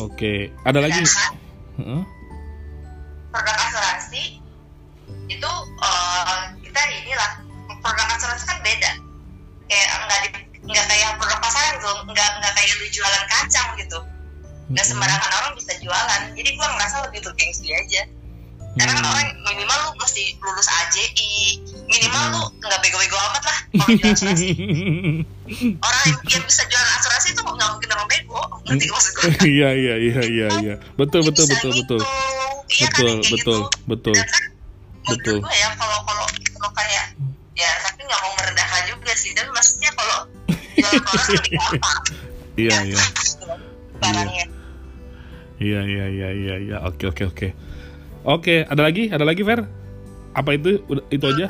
Speaker 1: Oke, ada lagi?
Speaker 2: Sedangkan karena kan orang minimal lu mesti lulus AJI minimal lu nggak bego-bego amat lah kalau jual asuransi. Orang yang, bisa jual asuransi itu nggak mungkin orang bego. Ngerti maksud gue
Speaker 1: iya iya iya iya iya. Betul betul betul betul
Speaker 2: gitu. Iya kan,
Speaker 1: betul betul
Speaker 2: gitu.
Speaker 1: betul.
Speaker 2: Kan,
Speaker 1: Betul.
Speaker 2: gue ya kalau kalau kalau kayak ya tapi nggak mau merendahkan juga sih. Tapi maksudnya kalau jual orang lebih gampang.
Speaker 1: Iya
Speaker 2: Ya,
Speaker 1: iya.
Speaker 2: Barangnya.
Speaker 1: Iya iya iya iya iya. Oke oke oke oke ada lagi? Ada lagi Fer? Apa itu? Udah- itu aja?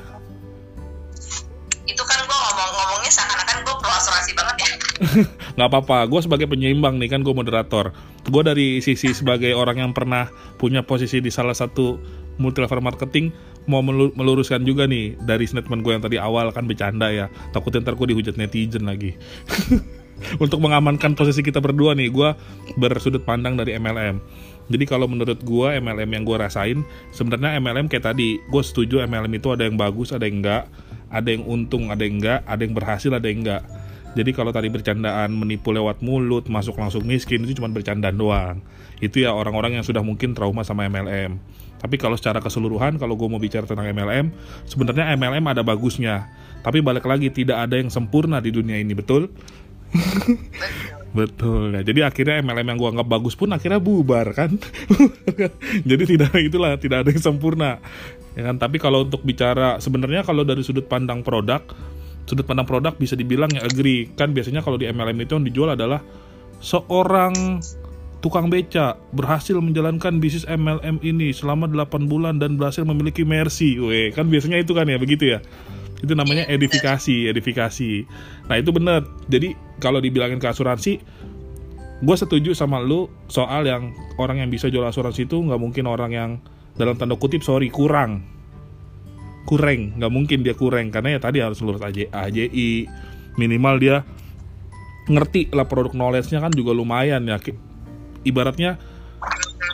Speaker 2: Itu kan gue ngomong ngomongnya seakan-akan gue pro asuransi banget ya.
Speaker 1: Nggak apa-apa gue sebagai penyeimbang nih kan gue moderator. Gue dari sisi sebagai orang yang pernah punya posisi di salah satu multi level marketing mau melu- meluruskan juga nih dari statement gue yang tadi awal kan bercanda ya. Takutnya ntar gue dihujat netizen lagi. Untuk mengamankan posisi kita berdua nih gue bersudut pandang dari MLM jadi kalau menurut gue MLM yang gue rasain sebenarnya MLM kayak tadi gue setuju MLM itu ada yang bagus ada yang enggak ada yang untung ada yang enggak ada yang berhasil ada yang enggak jadi kalau tadi bercandaan menipu lewat mulut, masuk langsung miskin itu cuma bercandaan doang. Itu ya orang-orang yang sudah mungkin trauma sama MLM. Tapi kalau secara keseluruhan, kalau gue mau bicara tentang MLM, sebenarnya MLM ada bagusnya. Tapi balik lagi tidak ada yang sempurna di dunia ini, betul? Betul ya. Jadi akhirnya MLM yang gua anggap bagus pun akhirnya bubar kan. Jadi tidak itulah tidak ada yang sempurna. Ya kan? Tapi kalau untuk bicara sebenarnya kalau dari sudut pandang produk, sudut pandang produk bisa dibilang ya agree. Kan biasanya kalau di MLM itu yang dijual adalah seorang tukang beca berhasil menjalankan bisnis MLM ini selama 8 bulan dan berhasil memiliki Mercy. Weh, kan biasanya itu kan ya begitu ya. Itu namanya edifikasi, edifikasi. Nah, itu benar. Jadi kalau dibilangin ke asuransi, gue setuju sama lu soal yang orang yang bisa jual asuransi itu nggak mungkin orang yang dalam tanda kutip sorry kurang. Kurang nggak mungkin dia kurang karena ya tadi harus lulus AJ, AJI minimal dia ngerti lah produk knowledge-nya kan juga lumayan ya. Ibaratnya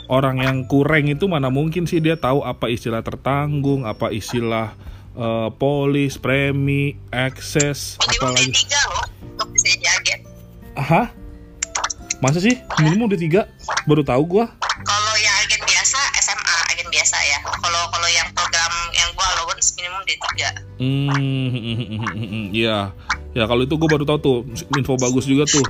Speaker 1: orang yang kurang itu mana mungkin sih dia tahu apa istilah tertanggung apa istilah eh, polis premi akses apalagi
Speaker 2: D3 loh untuk bisa jadi agen
Speaker 1: Hah? Masa sih? Minimum udah tiga? Baru tahu gua.
Speaker 2: kalau yang agen biasa SMA agen biasa ya kalau kalau yang program yang gua allowance minimum D3
Speaker 1: Hmm, iya. Ya kalau itu gua baru tahu tuh info bagus juga tuh.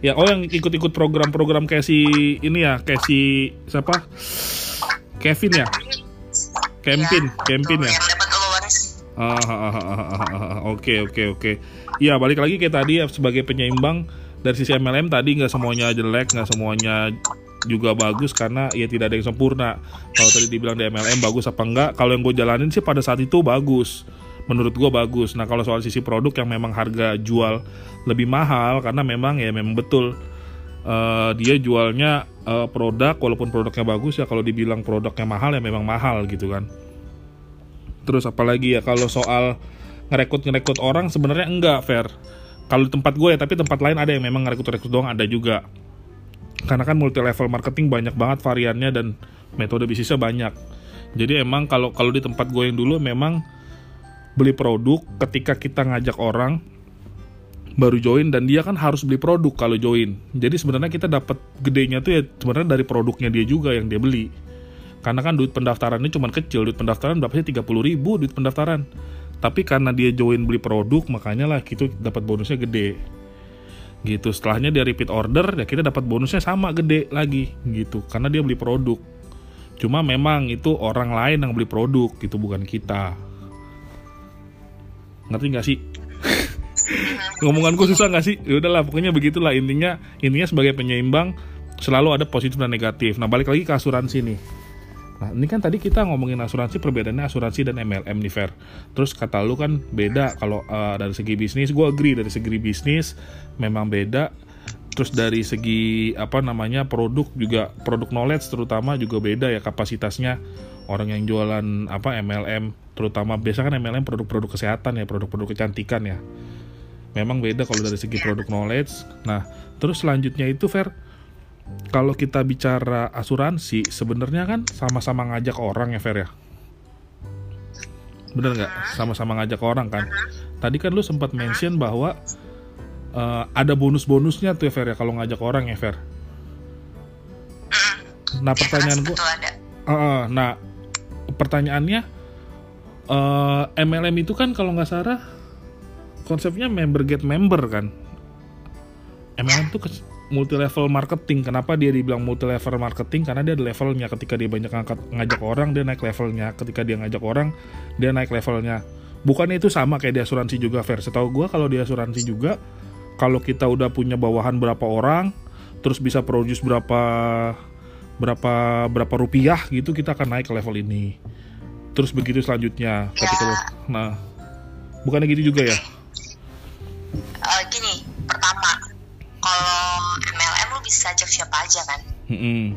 Speaker 1: Ya, oh yang ikut-ikut program-program kayak si ini ya, kayak si siapa? Kevin ya? Kempin,
Speaker 2: Iya,
Speaker 1: Kempin
Speaker 2: tuh,
Speaker 1: ya. Oke oke oke. Iya balik lagi kayak tadi ya, sebagai penyeimbang dari sisi MLM tadi nggak semuanya jelek, nggak semuanya juga bagus karena ya tidak ada yang sempurna. Kalau tadi dibilang di MLM bagus apa enggak? Kalau yang gue jalanin sih pada saat itu bagus. Menurut gue bagus. Nah kalau soal sisi produk yang memang harga jual lebih mahal karena memang ya memang betul eh, dia jualnya eh, produk walaupun produknya bagus ya kalau dibilang produknya mahal ya memang mahal gitu kan. Terus apalagi ya kalau soal ngerekrut ngerekrut orang sebenarnya enggak fair. Kalau tempat gue ya, tapi tempat lain ada yang memang ngerekrut rekrut doang ada juga. Karena kan multi level marketing banyak banget variannya dan metode bisnisnya banyak. Jadi emang kalau kalau di tempat gue yang dulu memang beli produk ketika kita ngajak orang baru join dan dia kan harus beli produk kalau join. Jadi sebenarnya kita dapat gedenya tuh ya sebenarnya dari produknya dia juga yang dia beli. Karena kan duit pendaftarannya cuma kecil, duit pendaftaran berapa sih 30 ribu duit pendaftaran. Tapi karena dia join beli produk, makanya lah gitu dapat bonusnya gede. Gitu, setelahnya dia repeat order, ya kita dapat bonusnya sama gede lagi gitu. Karena dia beli produk. Cuma memang itu orang lain yang beli produk, gitu bukan kita. Ngerti nggak sih? Ngomongan gue susah nggak sih? Ya udahlah, pokoknya begitulah intinya. Intinya sebagai penyeimbang selalu ada positif dan negatif. Nah, balik lagi ke asuransi nih. Nah, ini kan tadi kita ngomongin asuransi, perbedaannya asuransi dan MLM nih, Fer. Terus kata lu kan beda kalau uh, dari segi bisnis, gue agree dari segi bisnis memang beda. Terus dari segi apa namanya produk juga produk knowledge terutama juga beda ya kapasitasnya. Orang yang jualan apa MLM terutama biasa kan MLM produk-produk kesehatan ya produk-produk kecantikan ya. Memang beda kalau dari segi produk knowledge. Nah terus selanjutnya itu Fer kalau kita bicara asuransi sebenarnya kan sama-sama ngajak orang ya Fer ya? Bener nggak? Sama-sama ngajak orang kan? Tadi kan lu sempat mention bahwa eh, ada bonus-bonusnya tuh ya Fer ya kalau ngajak orang ya Fer. Nah pertanyaan gua Heeh, nah pertanyaannya uh, MLM itu kan kalau nggak salah konsepnya member get member kan. MLM itu multi level marketing. Kenapa dia dibilang multi level marketing? Karena dia ada levelnya. Ketika dia banyak ngangkat, ngajak orang, dia naik levelnya. Ketika dia ngajak orang, dia naik levelnya. Bukannya itu sama kayak di asuransi juga, Fair. Setahu gue kalau di asuransi juga, kalau kita udah punya bawahan berapa orang, terus bisa produce berapa berapa berapa rupiah gitu, kita akan naik ke level ini. Terus begitu selanjutnya. Ketika,
Speaker 2: Ya.
Speaker 1: nah, bukannya gitu juga ya?
Speaker 2: Bisa ajak siapa aja kan?
Speaker 1: Mm-mm.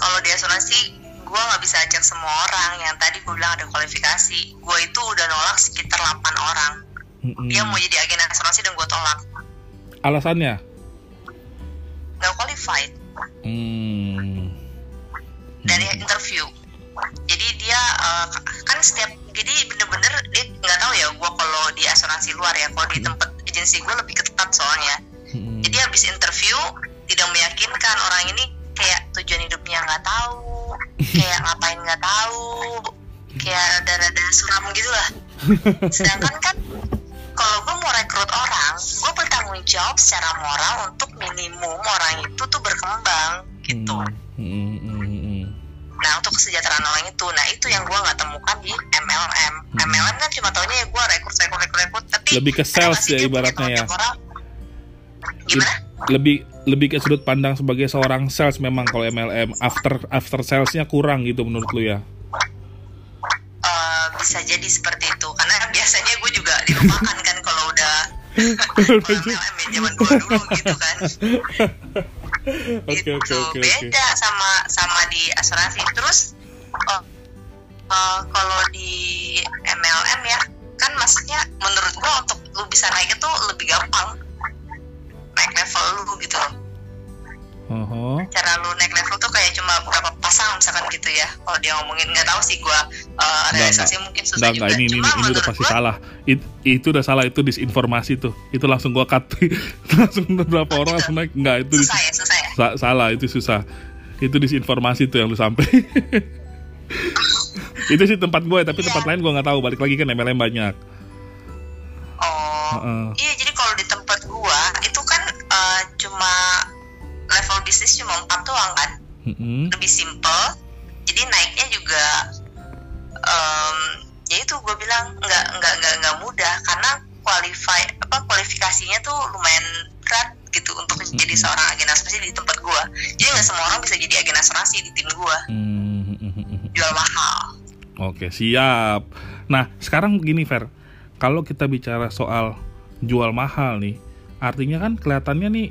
Speaker 2: kalau di asuransi gue nggak bisa ajak semua orang. Yang tadi gue bilang ada kualifikasi. Gue itu udah nolak sekitar 8 orang.
Speaker 1: Mm-mm.
Speaker 2: dia mau jadi agen asuransi dan gue tolak.
Speaker 1: Alasannya?
Speaker 2: nggak qualified.
Speaker 1: Hmm.
Speaker 2: dari interview. Jadi dia eh, kan setiap jadi bener-bener dia nggak tahu ya gue kalau di asuransi luar ya. Kalau di tempat agensi gue lebih ketat soalnya
Speaker 1: Mm-mm.
Speaker 2: jadi habis interview tidak meyakinkan orang ini kayak tujuan hidupnya nggak tahu kayak ngapain nggak tahu kayak ada-ada suram gitu lah sedangkan kan kalau gue mau rekrut orang gue bertanggung jawab secara moral untuk minimum orang itu tuh berkembang gitu.
Speaker 1: Hmm, hmm, hmm, hmm.
Speaker 2: nah untuk kesejahteraan orang itu. Nah itu yang gue nggak temukan di MLM MLM kan cuma taunya ya gue rekrut rekrut rekrut rekrut tapi
Speaker 1: Lebih ke sales ya
Speaker 2: punya
Speaker 1: ibaratnya ya.
Speaker 2: Gimana?
Speaker 1: Lebih lebih ke sudut pandang sebagai seorang sales memang kalau MLM after after salesnya kurang gitu menurut lu ya.
Speaker 2: Eh, bisa jadi seperti itu. Karena biasanya gue juga dilupakan kan kalau udah MLM ya zaman gue dulu gitu kan.
Speaker 1: Oke
Speaker 2: itu
Speaker 1: oke oke.
Speaker 2: Beda sama sama di asuransi. Terus eh, eh, kalau di MLM ya kan maksudnya menurut gue untuk lu bisa naik itu lebih gampang naik level lu gitu loh
Speaker 1: Oho.
Speaker 2: cara lu naik level tuh kayak cuma beberapa pasang misalkan gitu ya kalau dia ngomongin nggak tahu sih gue uh, realisasi mungkin susah
Speaker 1: Enggak,
Speaker 2: juga
Speaker 1: enggak, ini, ini,
Speaker 2: cuma
Speaker 1: ini udah
Speaker 2: menurut
Speaker 1: pasti
Speaker 2: gua,
Speaker 1: salah. It- itu udah salah, itu disinformasi tuh. Itu langsung gua cut. langsung beberapa orang langsung naik. Enggak, itu
Speaker 2: susah ya susah ya
Speaker 1: sa- salah, itu susah. Itu disinformasi tuh yang lu sampai. itu sih tempat gue, tapi
Speaker 2: Iya.
Speaker 1: tempat lain gua nggak tahu. Balik lagi kan MLM banyak.
Speaker 2: oh
Speaker 1: Heeh.
Speaker 2: iya jadi kalau di tempat cuma level bisnis cuma empat doang kan
Speaker 1: Mm-mm.
Speaker 2: lebih simple jadi naiknya juga em, ya itu gue bilang nggak nggak nggak nggak mudah karena qualify apa kualifikasinya tuh lumayan berat gitu untuk jadi
Speaker 1: Mm-mm.
Speaker 2: seorang agen asuransi di tempat gue jadi nggak semua orang bisa jadi agen asuransi di tim gue
Speaker 1: Hmm.
Speaker 2: jual mahal
Speaker 1: Oke, siap. Nah, sekarang begini, Fer. Kalau kita bicara soal jual mahal nih, artinya kan kelihatannya nih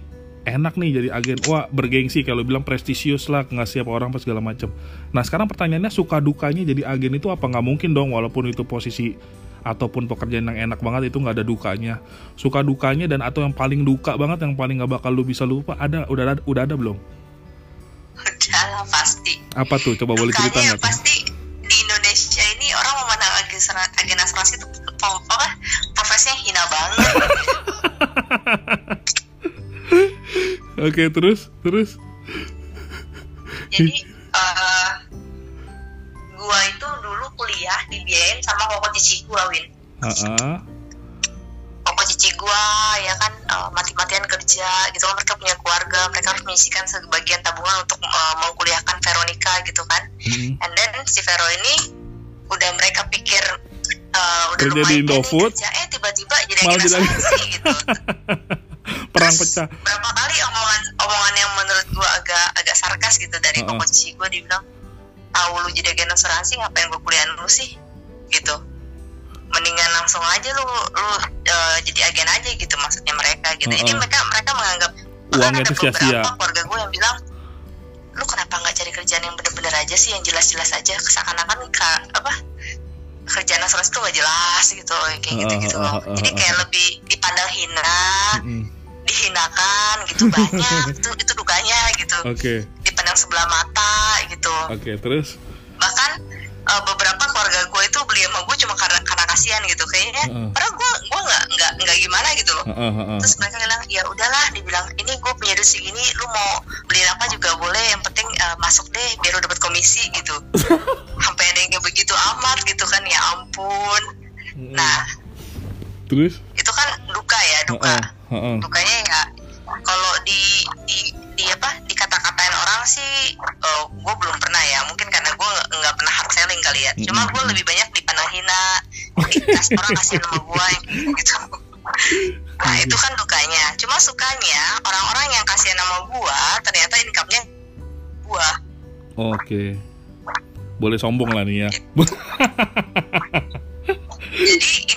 Speaker 1: enak nih jadi agen. Wah, bergengsi kalau bilang prestisius lah, nggak siapa orang apa segala macam. Nah, sekarang pertanyaannya suka dukanya jadi agen itu apa nggak mungkin dong, walaupun itu posisi ataupun pekerjaan yang enak banget itu nggak ada dukanya. Suka dukanya dan atau yang paling duka banget, yang paling nggak bakal lu bisa lupa ada, udah ada, udah ada belum?
Speaker 2: udah lah pasti
Speaker 1: Apa tuh? Coba boleh cerita nggak?
Speaker 2: pasti di Indonesia ini orang memandang agen, agen asuransi itu apa profesinya hina banget
Speaker 1: Oke, terus, terus.
Speaker 2: jadi eh gua itu dulu kuliah dibiayain sama koko cici gua Win
Speaker 1: Heeh.
Speaker 2: koko cici gua ya kan eh, mati-matian kerja gitu kan mereka punya keluarga mereka harus menyisikan sebagian tabungan untuk eh, mengkuliahkan Veronica gitu kan
Speaker 1: Mm.
Speaker 2: and then si Vero ini udah mereka pikir eh, udah
Speaker 1: Kerja di Indofood,
Speaker 2: kerja, eh tiba-tiba jadi
Speaker 1: malah jadi-
Speaker 2: gitu
Speaker 1: Perang
Speaker 2: Terus,
Speaker 1: pecah.
Speaker 2: berapa kali omongan omongan yang menurut gua agak agak sarkas gitu dari
Speaker 1: Uh-uh.
Speaker 2: koko cici gua dibilang tahu lu jadi agen asuransi ngapain gua kuliah lu sih gitu mendingan langsung aja lu lu eh, jadi agen aja gitu maksudnya mereka gitu jadi
Speaker 1: Uh-uh.
Speaker 2: mereka mereka menganggap ada
Speaker 1: itu sia-sia.
Speaker 2: keluarga gue yang bilang lu kenapa nggak cari kerjaan yang bener-bener aja sih yang jelas-jelas aja seakan-akan ka- apa kerjaan asuransi tuh gak jelas gitu kayak gitu gitu
Speaker 1: Uh, uh, uh, uh,
Speaker 2: jadi kayak
Speaker 1: uh.
Speaker 2: lebih dipandang hina
Speaker 1: Mm.
Speaker 2: Dihinakan gitu banyak itu itu dukanya gitu.
Speaker 1: Oke,
Speaker 2: dipandang sebelah mata gitu.
Speaker 1: Oke, terus.
Speaker 2: bahkan eh, beberapa keluarga gue itu beli sama gue cuma karena karena kasihan gitu. Kayaknya
Speaker 1: Heeh.
Speaker 2: padahal gue gue nggak nggak nggak gimana gitu loh.
Speaker 1: Heeh, heeh.
Speaker 2: terus mereka bilang ya udahlah dibilang ini gue punya duit segini lu mau beliin apa juga boleh. Yang penting eh, masuk deh biar lu dapat komisi gitu. Sampai ada yang begitu ya ampun.
Speaker 1: Mm-mm.
Speaker 2: nah.
Speaker 1: Terus?
Speaker 2: Itu kan duka ya duka.
Speaker 1: Heeh, heeh.
Speaker 2: dukanya ya kalau di di di apa dikata-katain orang sih gue belum pernah ya. Mungkin karena gue nggak pernah hard selling kali ya. Cuma gue lebih banyak dipandang hina orang kasih nama gue gitu. Nah itu kan dukanya. Cuma sukanya orang-orang yang kasih nama gue ternyata income-nya gue
Speaker 1: oke. Boleh sombong lah nih ya.
Speaker 2: Jadi ini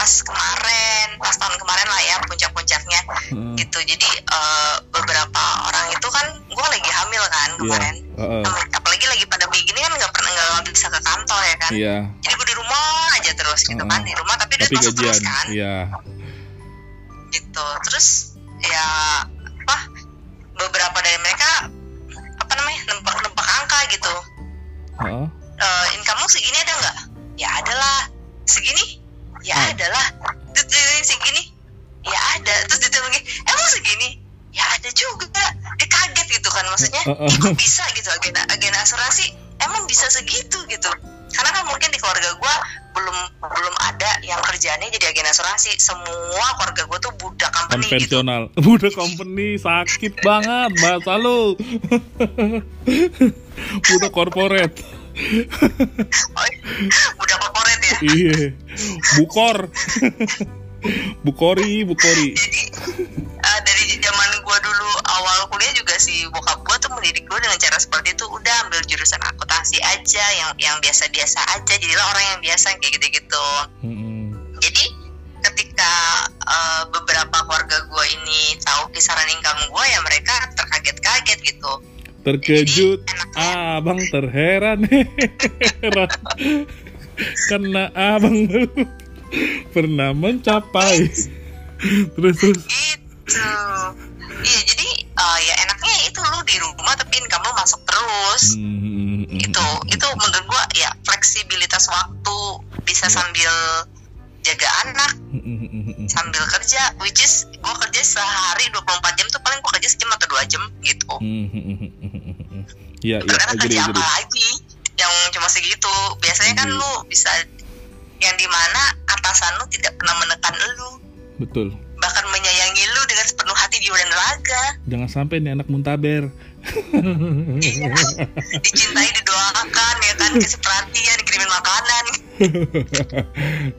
Speaker 2: pas kemarin pas tahun kemarin lah ya puncak-puncaknya
Speaker 1: Heeh.
Speaker 2: gitu jadi eh, beberapa orang itu kan gue lagi hamil kan
Speaker 1: Iya.
Speaker 2: kemarin
Speaker 1: Heeh.
Speaker 2: apalagi lagi pandemi gini kan nggak pernah nggak bisa ke kantor ya kan
Speaker 1: Iya.
Speaker 2: jadi gue di rumah aja terus gitu
Speaker 1: Heeh.
Speaker 2: kan di rumah tapi duit
Speaker 1: Tapi
Speaker 2: masuk terus kan
Speaker 1: Iya.
Speaker 2: gitu terus ya apa beberapa dari mereka apa namanya nempak nempak angka gitu
Speaker 1: Heeh.
Speaker 2: Eh, income lu segini ada nggak ya ada lah segini ya
Speaker 1: Ah.
Speaker 2: ada lah. Terus segini. Ya ada. Terus dia bilang emang segini? Ya ada juga. Dia kaget gitu kan maksudnya.
Speaker 1: Uh.
Speaker 2: "Ih, kok bisa gitu? Agen agen asuransi emang bisa segitu gitu? Karena kan mungkin di keluarga gua belum belum ada yang kerjanya jadi agen asuransi. Semua keluarga gua tuh budak company gitu.
Speaker 1: Konvensional. Budak company sakit banget bahasa lu budak corporate
Speaker 2: budak corporate ya
Speaker 1: iya. Bukor. Bukori bukori.
Speaker 2: Jadi eh, dari zaman gua dulu awal kuliah juga si bokap gua tuh mendidik gua dengan cara seperti itu. Udah ambil jurusan akuntansi aja yang yang biasa-biasa aja. Jadilah orang yang biasa kayak gitu-gitu.
Speaker 1: Mm-mm.
Speaker 2: jadi ketika eh, beberapa keluarga gua ini tahu kisaran income gua ya mereka terkaget-kaget gitu.
Speaker 1: Terkejut.
Speaker 2: Jadi, enaknya-
Speaker 1: abang terheran. Heran karena abang pernah mencapai. Terus terus.
Speaker 2: Gitu. Iya jadi eh, ya enaknya itu lu di rumah tapi income lu masuk terus.
Speaker 1: Hmm,
Speaker 2: itu itu menurut gua ya fleksibilitas waktu bisa
Speaker 1: Iya.
Speaker 2: sambil jaga anak sambil kerja which is gua kerja sehari 24 jam tuh paling gua kerja sejam atau dua jam gitu.
Speaker 1: Ya ya
Speaker 2: karena
Speaker 1: agree
Speaker 2: kerja apa lagi yang cuma segitu. Biasanya kan
Speaker 1: Agree.
Speaker 2: lu bisa yang di mana atasan lu tidak pernah menekan lu.
Speaker 1: Betul.
Speaker 2: Bahkan menyayangi lu dengan sepenuh hati jiwa dan raga
Speaker 1: jangan sampai nih anak muntaber.
Speaker 2: Iya. dicintai didoakan ya kan? Kasih perhatian kirimin makanan.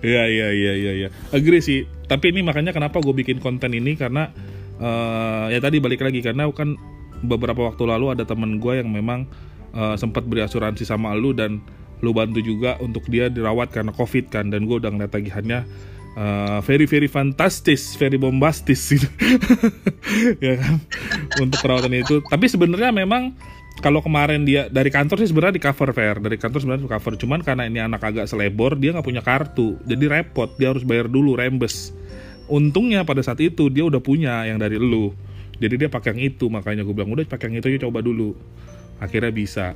Speaker 1: Ya ya ya ya ya agree sih. Tapi ini makanya kenapa gue bikin konten ini karena eh, ya tadi balik lagi karena kan beberapa waktu lalu ada temen gue yang memang eh, sempat beri asuransi sama lu dan lu bantu juga untuk dia dirawat karena covid kan. Dan gue udah ngeliat tagihannya eh, very very fantastis very bombastis gitu. Ya kan? Untuk perawatan itu. Tapi sebenarnya memang kalau kemarin dia dari kantor sih sebenarnya di cover fair dari kantor sebenarnya di cover. Cuman karena ini anak agak selebor dia nggak punya kartu. Jadi repot. Dia harus bayar dulu rembes. Untungnya pada saat itu dia udah punya yang dari lu. Jadi dia pakai yang itu. Makanya gue bilang udah pakai yang itu aja coba dulu akhirnya bisa.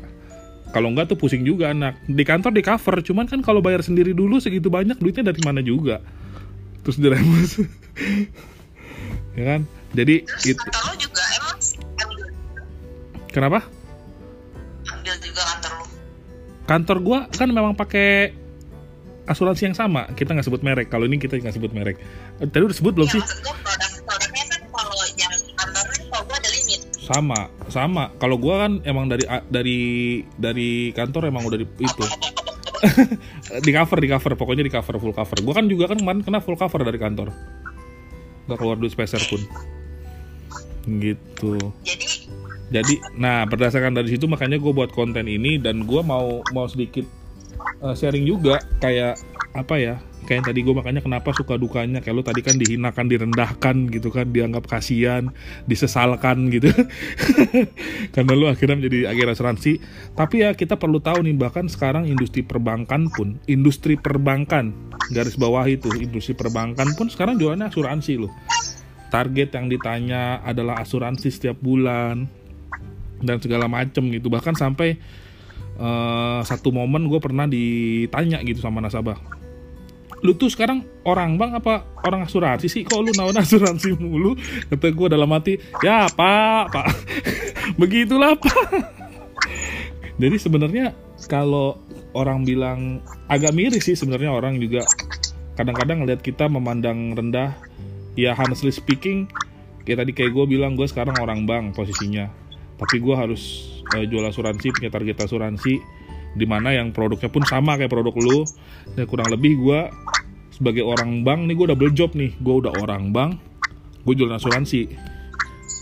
Speaker 1: Kalau enggak tuh pusing juga anak. Di kantor di cover cuman kan kalau bayar sendiri dulu segitu banyak duitnya dari mana juga? Terus dirembes ya kan? Jadi
Speaker 2: terus
Speaker 1: itu
Speaker 2: kantor lu juga emang ambil,
Speaker 1: kenapa?
Speaker 2: Ambil juga kantor lu.
Speaker 1: Kantor gua kan memang pakai asuransi yang sama. Kita nggak sebut merek. Kalau ini kita nggak sebut merek. Tadi udah sebut belum
Speaker 2: ya
Speaker 1: sih sama sama. Kalau gua kan emang dari dari dari kantor emang udah di, itu. Di cover di cover. Pokoknya di cover full cover. Gua kan juga kan kemarin kena full cover dari kantor. Nggak keluar duit speser pun. Gitu.
Speaker 2: Jadi
Speaker 1: jadi nah berdasarkan dari situ makanya gue buat konten ini dan gue mau mau sedikit uh, sharing juga kayak apa ya kayak tadi gue makanya kenapa suka dukanya kayak lu tadi kan dihinakan direndahkan gitu kan dianggap kasihan disesalkan gitu. Karena lu akhirnya menjadi agen asuransi. Tapi ya kita perlu tahu nih bahkan sekarang industri perbankan pun industri perbankan garis bawah itu industri perbankan pun sekarang jualannya asuransi loh. Target yang ditanya adalah asuransi setiap bulan dan segala macem gitu. Bahkan sampai eh, satu momen gue pernah ditanya gitu sama nasabah lu tuh sekarang orang bang apa orang asuransi sih? Kok lu nawan asuransi mulu? Kata gue dalam hati ya pak pak. Begitulah pak. Jadi sebenarnya kalau orang bilang agak miris sih sebenarnya orang juga. Kadang-kadang ngeliat kita memandang rendah ya honestly speaking kayak tadi kayak gue bilang gue sekarang orang bank posisinya. Tapi gue harus uh, jual asuransi punya target asuransi di mana yang produknya pun sama kayak produk lu. Dan kurang lebih gue sebagai orang bank nih gue double job nih. Gue udah orang bank gue jual asuransi.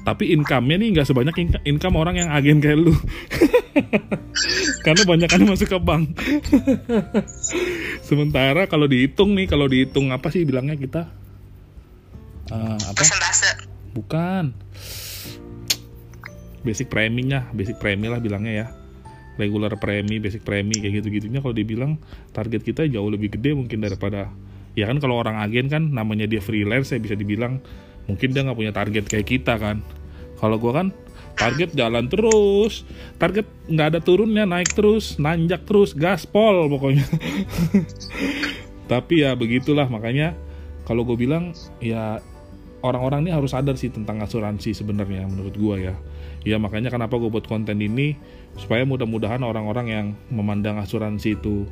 Speaker 1: Tapi income-nya nih nggak sebanyak income orang yang agen kayak lu. Karena banyak kan masuk ke bank. Sementara kalau dihitung nih kalau dihitung apa sih bilangnya kita? Uh, apa? Bukan. Basic preminya basic premi lah bilangnya ya regular premi basic premi kayak gitu gitunya kalau dibilang target kita jauh lebih gede mungkin daripada ya kan kalau orang agen kan namanya dia freelance ya bisa dibilang mungkin dia nggak punya target kayak kita kan. Kalau gue kan target jalan terus target nggak ada turunnya naik terus nanjak terus gaspol pokoknya. Tapi ya begitulah makanya kalau gue bilang ya orang-orang ini harus sadar sih tentang asuransi sebenarnya menurut gue ya. Ya makanya kenapa gue buat konten ini supaya mudah-mudahan orang-orang yang memandang asuransi itu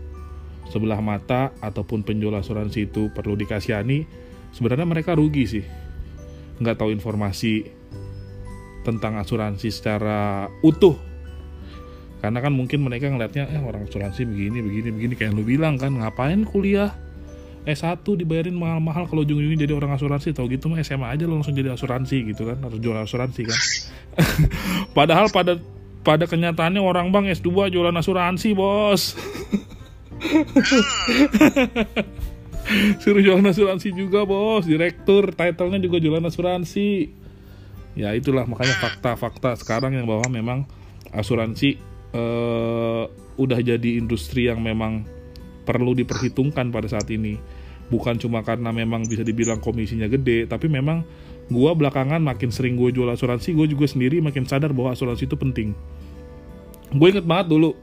Speaker 1: sebelah mata ataupun penjual asuransi itu perlu dikasihani sebenarnya mereka rugi sih. Nggak tahu informasi tentang asuransi secara utuh. Karena kan mungkin mereka ngelihatnya eh orang asuransi begini begini begini. Kayak lu bilang kan ngapain kuliah? S1 dibayarin mahal-mahal kalau ujung-ujungnya jadi orang asuransi. Tau gitu mah SMA aja lo langsung jadi asuransi gitu kan harus jual asuransi kan. Padahal pada pada kenyataannya orang bang S2 jualan asuransi bos. Suruh jualan asuransi juga bos. Direktur titlenya juga jualan asuransi. Ya itulah makanya fakta-fakta sekarang yang bahwa memang asuransi uh, udah jadi industri yang memang perlu diperhitungkan pada saat ini. Bukan cuma karena memang bisa dibilang komisinya gede tapi memang gue belakangan makin sering gue jual asuransi gue juga sendiri makin sadar bahwa asuransi itu penting. Gue inget banget dulu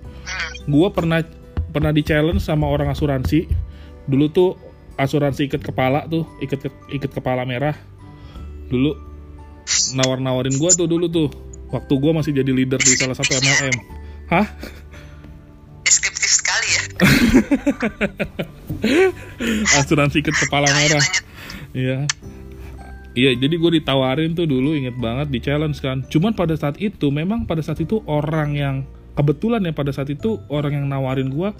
Speaker 1: gue pernah pernah di challenge sama orang asuransi. Dulu tuh asuransi ikat kepala tuh ikat ikat kepala merah. Dulu nawar-nawarin gue tuh dulu tuh waktu gue masih jadi leader di salah satu MLM hah?
Speaker 2: Deskriptif sekali ya.
Speaker 1: Asuransi ikat kepala merah. iya Iya, jadi gue ditawarin tuh dulu inget banget di challenge kan. Cuman pada saat itu, memang pada saat itu orang yang kebetulan ya pada saat itu orang yang nawarin gue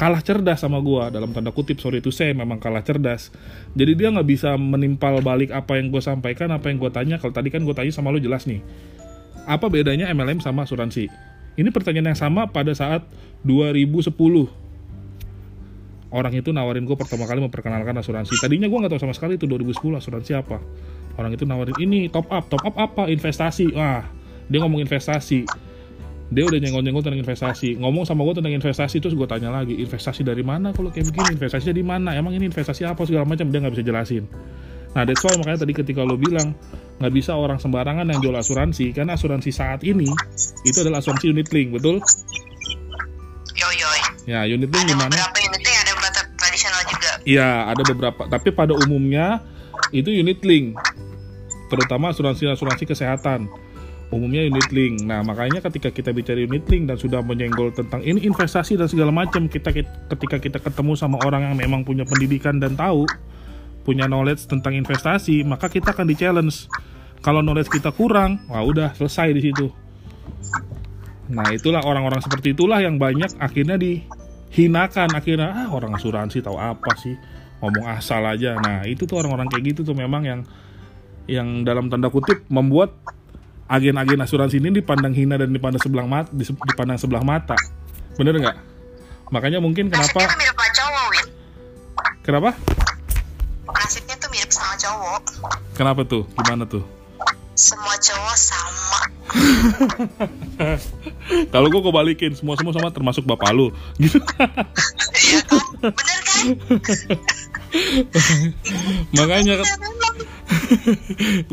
Speaker 1: kalah cerdas sama gue dalam tanda kutip sorry itu saya memang kalah cerdas. Jadi dia nggak bisa menimpal balik apa yang gue sampaikan apa yang gue tanya. Kalau tadi kan gue tanya sama lo jelas nih apa bedanya MLM sama asuransi? Ini pertanyaan yang sama pada saat 2010 orang itu nawarin gue pertama kali memperkenalkan asuransi. Tadinya gue nggak tahu sama sekali itu 2010 asuransi apa. Orang itu nawarin ini top up top up apa? Investasi. Wah dia ngomong investasi. Dia udah nyenggol-nyenggol tentang investasi. Ngomong sama gue tentang investasi terus gue tanya lagi investasi dari mana kalau kayak begini? Investasi dari mana? Emang ini investasi apa? Segala macam dia nggak bisa jelasin. Nah that's why makanya tadi ketika lo bilang nggak bisa orang sembarangan yang jual asuransi karena asuransi saat ini itu adalah asuransi unit link betul?
Speaker 2: Yo yo
Speaker 1: ya unit link gimana
Speaker 2: unit
Speaker 1: Iya, ada beberapa. Tapi pada umumnya itu unit link. Terutama asuransi-asuransi kesehatan. Umumnya unit link. Nah, makanya ketika kita bicara unit link dan sudah menyenggol tentang ini investasi dan segala macam, kita ketika kita ketemu sama orang yang memang punya pendidikan dan tahu punya knowledge tentang investasi, maka kita akan di-challenge. Kalau knowledge kita kurang, wah udah selesai di situ. Nah, itulah orang-orang seperti itulah yang banyak akhirnya dihinakan akhirnya ah orang asuransi tahu apa sih ngomong asal aja. Nah, itu tuh orang-orang kayak gitu tuh memang yang yang dalam tanda kutip membuat agen-agen asuransi ini dipandang hina dan dipandang sebelah mata, dipandang sebelah mata. Bener nggak? Makanya mungkin kenapa
Speaker 2: Nasibnya tuh mirip sama cowok Win
Speaker 1: kenapa?
Speaker 2: nasibnya tuh mirip sama cowok
Speaker 1: Kenapa tuh? Gimana tuh?
Speaker 2: Semua cowok sama.
Speaker 1: Kalau gue kebalikin semua semua sama termasuk bapak lu. Gitu.
Speaker 2: Iya kan? bener kan?
Speaker 1: Makanya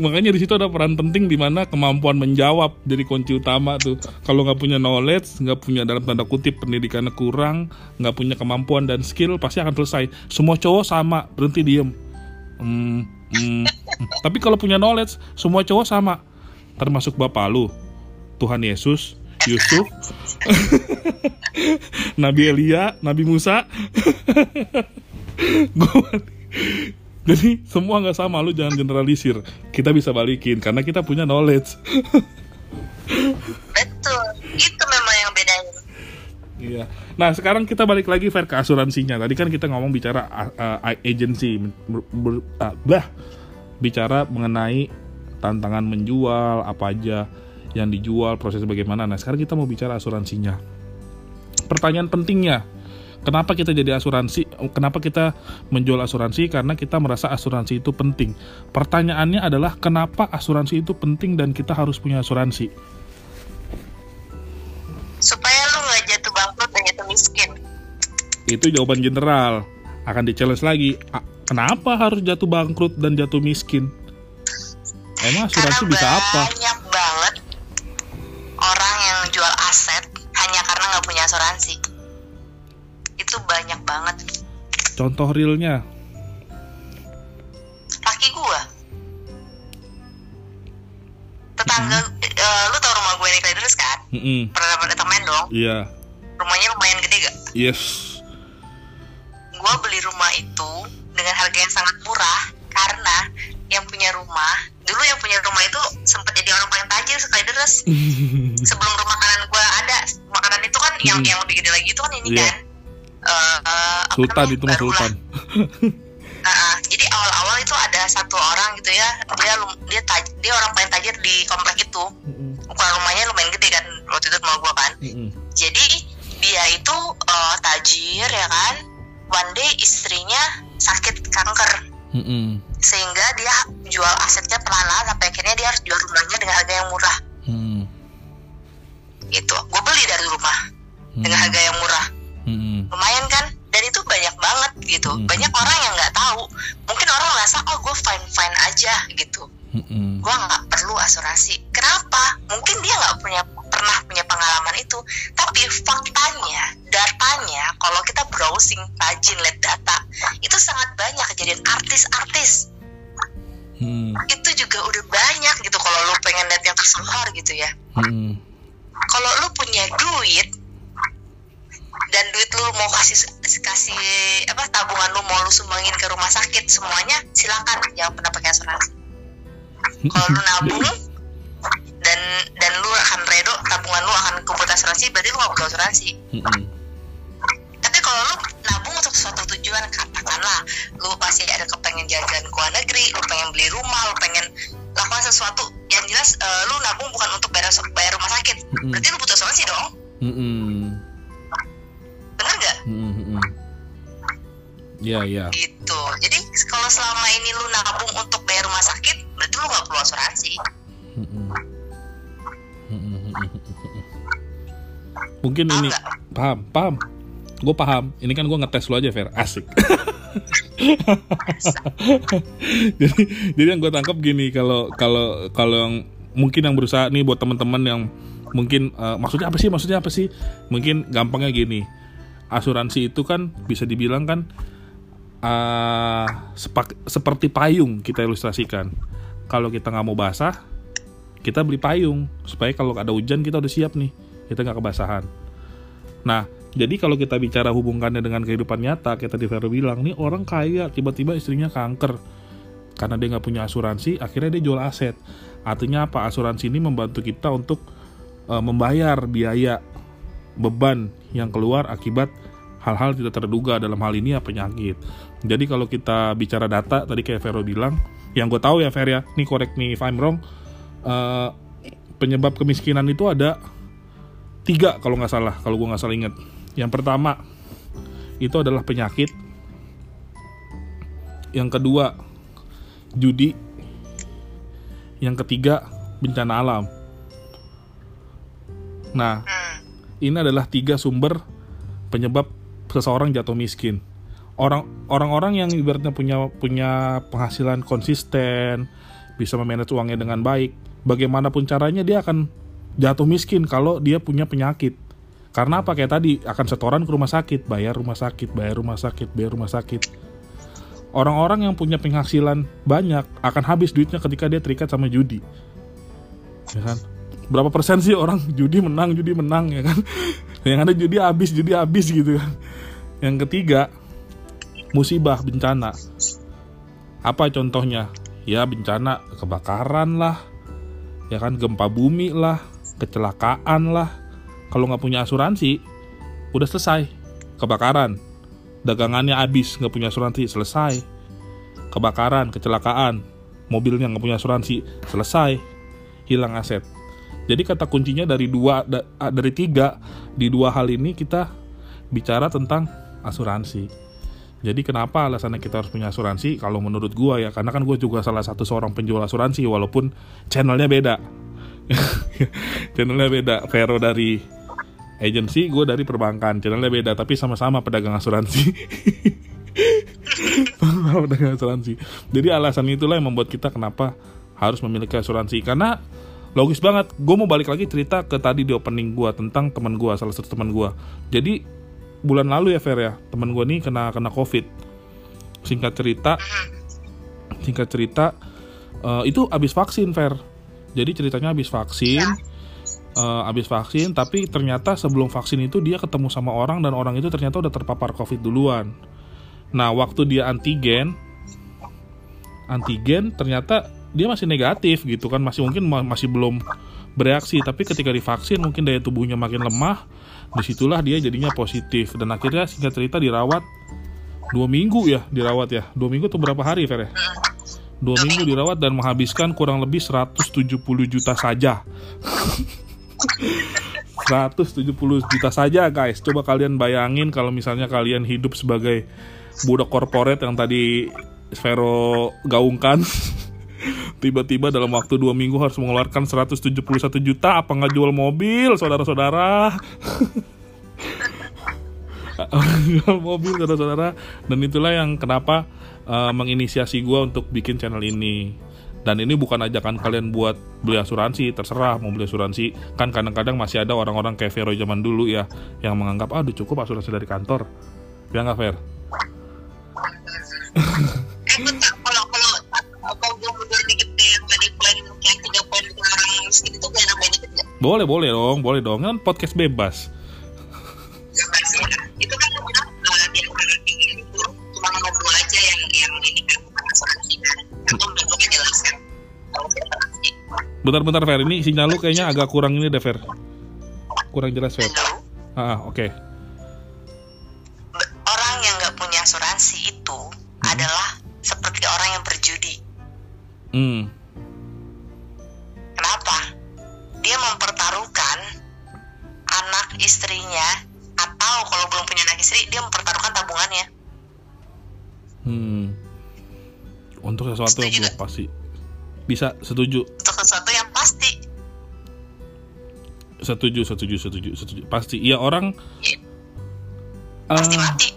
Speaker 1: makanya di situ ada peran penting di mana kemampuan menjawab jadi kunci utama tuh. Kalau nggak punya knowledge nggak punya dalam tanda kutip pendidikannya kurang nggak punya kemampuan dan skill pasti akan selesai. Semua cowok sama berhenti diem. Hmm, hmm, tapi kalau punya knowledge semua cowok sama termasuk bapak lu Tuhan Yesus Yusuf Nabi Elia, Nabi Musa. Gua jadi semua nggak sama, lu jangan generalisir. Kita bisa balikin karena kita punya knowledge.
Speaker 2: betul itu memang
Speaker 1: Iya. Nah sekarang kita balik lagi fair ke asuransinya. Tadi kan kita ngomong bicara uh, agency, uh, bah, bicara mengenai tantangan menjual apa aja yang dijual, proses bagaimana. Nah sekarang kita mau bicara asuransinya. Pertanyaan pentingnya, kenapa kita jadi asuransi? Kenapa kita menjual asuransi? Karena kita merasa asuransi itu penting. Pertanyaannya adalah kenapa asuransi itu penting dan kita harus punya asuransi?
Speaker 2: supaya miskin
Speaker 1: Itu jawaban general. Akan di challenge lagi. Kenapa harus jatuh bangkrut dan jatuh miskin? Emang asuransi
Speaker 2: karena
Speaker 1: bisa apa?
Speaker 2: banyak banget orang yang jual aset hanya karena nggak punya asuransi itu banyak banget
Speaker 1: Contoh realnya.
Speaker 2: laki gua tetangga eh, lu tau rumah gue di Kleders kan
Speaker 1: Mm-mm.
Speaker 2: pernah pernah temen dong
Speaker 1: Iya.
Speaker 2: gak
Speaker 1: Yes.
Speaker 2: gue beli rumah itu dengan harga yang sangat murah karena yang punya rumah dulu yang punya rumah itu sempat jadi orang paling tajir sekali deres sebelum rumah makanan gue ada makanan itu kan yang
Speaker 1: Hmm.
Speaker 2: yang lebih gede lagi itu kan ini
Speaker 1: Iya.
Speaker 2: kan eh, apa
Speaker 1: Sultan itu mah. Sultan.
Speaker 2: Nah, ah. jadi awal-awal itu ada satu orang gitu ya dia dia taj- dia orang paling tajir di komplek itu ukuran rumahnya lumayan gede kan waktu itu rumah gue kan
Speaker 1: Mm-mm.
Speaker 2: jadi dia itu eh, tajir ya kan? One day istrinya sakit kanker.
Speaker 1: Mm-mm.
Speaker 2: sehingga dia jual asetnya pelan-pelan sampai akhirnya dia harus jual rumahnya dengan harga yang murah.
Speaker 1: Mm-mm.
Speaker 2: gitu. Gue beli dari rumah dengan harga yang murah.
Speaker 1: Mm-mm.
Speaker 2: lumayan kan? Dan itu banyak banget gitu.
Speaker 1: Hmm.
Speaker 2: banyak orang yang nggak tahu. Mungkin orang merasa oh gue fine fine aja gitu.
Speaker 1: Mm-mm.
Speaker 2: gue nggak perlu asuransi. Kenapa? Mungkin dia nggak punya pernah punya pengalaman itu. Tapi faktanya datanya kalau kita browsing rajin lihat data itu sangat banyak kejadian artis-artis.
Speaker 1: Mm.
Speaker 2: itu juga udah banyak gitu kalau lu pengen lihat yang tersohor gitu ya.
Speaker 1: Mm-mm.
Speaker 2: kalau lu punya duit dan duit lu mau kasih kasih apa tabungan lu mau lu sumbangin ke rumah sakit semuanya silakan. Jangan pernah pakai asuransi. Kalau lu nabung dan dan lu akan redo tabungan lu akan kumpul asuransi berarti lu gak perlu asuransi
Speaker 1: Mm-mm.
Speaker 2: tapi kalau lu nabung untuk suatu tujuan katakanlah lu pasti ada kepengen jalan-jalan ke luar negeri lu pengen beli rumah lu pengen lakukan sesuatu yang jelas eh, lu nabung bukan untuk bayar bayar rumah sakit
Speaker 1: Mm-mm.
Speaker 2: berarti lu butuh asuransi dong bener nggak
Speaker 1: Mm-mm. Iya, iya.
Speaker 2: gitu jadi kalau selama ini lu nabung untuk bayar rumah sakit berarti lu nggak perlu asuransi
Speaker 1: Mm-mm. Mm-mm. Mungkin
Speaker 2: Paham
Speaker 1: ini
Speaker 2: nggak?
Speaker 1: paham, paham. Gue paham. Ini kan gue ngetes lo aja, Fer. Asik. jadi, jadi yang gue tangkap gini, kalau kalau kalau yang mungkin yang berusaha nih buat teman-teman yang mungkin eh, maksudnya apa sih? Maksudnya apa sih? Mungkin gampangnya gini. Asuransi itu kan bisa dibilang kan eh, sepak- seperti payung kita ilustrasikan. Kalau kita nggak mau basah, kita beli payung supaya kalau ada hujan kita udah siap nih kita nggak kebasahan. Nah jadi kalau kita bicara hubungannya dengan kehidupan nyata kita di Vero bilang nih orang kaya tiba-tiba istrinya kanker. Karena dia nggak punya asuransi akhirnya dia jual aset. Artinya apa? Asuransi ini membantu kita untuk eh, membayar biaya beban yang keluar akibat hal-hal tidak terduga dalam hal ini ya penyakit. Jadi kalau kita bicara data tadi kayak Vero bilang yang gue tahu ya Fer ya. Nih correct me if I'm wrong eh, penyebab kemiskinan itu ada tiga kalau nggak salah kalau gue nggak salah ingat. Yang pertama itu adalah penyakit. Yang kedua judi. Yang ketiga bencana alam. Nah ini adalah tiga sumber penyebab seseorang jatuh miskin. Orang orang-orang yang ibaratnya punya punya penghasilan konsisten, bisa memanage uangnya dengan baik, bagaimanapun caranya dia akan jatuh miskin kalau dia punya penyakit. Karena apa kayak tadi akan setoran ke rumah sakit, bayar rumah sakit, bayar rumah sakit, bayar rumah sakit. Orang-orang yang punya penghasilan banyak akan habis duitnya ketika dia terikat sama judi. Ya kan? berapa persen sih orang judi menang judi menang ya kan yang ada judi habis judi habis gitu kan yang ketiga musibah bencana apa contohnya ya bencana kebakaran lah ya kan gempa bumi lah kecelakaan lah. Kalau nggak punya asuransi udah selesai. Kebakaran. Dagangannya habis nggak punya asuransi selesai. Kebakaran kecelakaan. Mobilnya nggak punya asuransi selesai. Hilang aset. Jadi kata kuncinya dari dua da, dari tiga. Di dua hal ini kita bicara tentang asuransi. Jadi kenapa alasannya kita harus punya asuransi? Kalau menurut gua ya, karena kan gue juga salah satu seorang penjual asuransi, walaupun channelnya beda. channelnya beda. Vero dari agency, gue dari perbankan. Channelnya beda, tapi sama-sama pedagang asuransi. pedagang asuransi. Jadi alasan itulah yang membuat kita kenapa harus memiliki asuransi. Karena logis banget. Gue mau balik lagi cerita ke tadi di opening gue tentang teman gue, salah satu teman gue. Jadi bulan lalu ya Fer ya teman gue nih kena kena covid singkat cerita singkat cerita uh, itu abis vaksin Fer jadi ceritanya abis vaksin. Uh, abis vaksin tapi ternyata sebelum vaksin itu dia ketemu sama orang dan orang itu ternyata udah terpapar covid duluan. Nah waktu dia antigen antigen ternyata dia masih negatif gitu kan. Masih mungkin masih belum bereaksi. Tapi ketika divaksin mungkin daya tubuhnya makin lemah. Di situlah dia jadinya positif. Dan akhirnya singkat cerita dirawat dua minggu ya dirawat ya. Dua minggu atau berapa hari Fer ya dua minggu dirawat dan menghabiskan kurang lebih 170 juta saja. 170 juta saja guys. Coba kalian bayangin kalau misalnya kalian hidup sebagai budak korporat yang tadi Vero gaungkan. Tiba-tiba dalam waktu dua minggu harus mengeluarkan 171 juta. Apa nggak jual mobil saudara-saudara? Jual mobil saudara-saudara. Dan itulah yang kenapa uh, menginisiasi gue untuk bikin channel ini. Dan ini bukan ajakan kalian buat beli asuransi terserah mau beli asuransi. Kan kadang-kadang masih ada orang-orang kayak Vero zaman dulu ya yang menganggap ah udah cukup asuransi dari kantor. Ya nggak fair Boleh, boleh dong, boleh dong. Kan podcast. Bebas Bentar-bentar Fer, ini sinyal lu kayaknya agak kurang ini deh Fer. Kurang jelas Fer. Ah, oke. Okay.
Speaker 2: Orang yang nggak punya asuransi itu hmm. adalah seperti orang yang berjudi. Hmm dia mempertaruhkan anak istrinya atau kalau belum punya anak istri dia mempertaruhkan tabungannya
Speaker 1: hmm untuk sesuatu setuju yang belum pasti bisa setuju setuju setuju setuju setuju. Pasti. Iya orang
Speaker 2: ya. pasti uh, mati.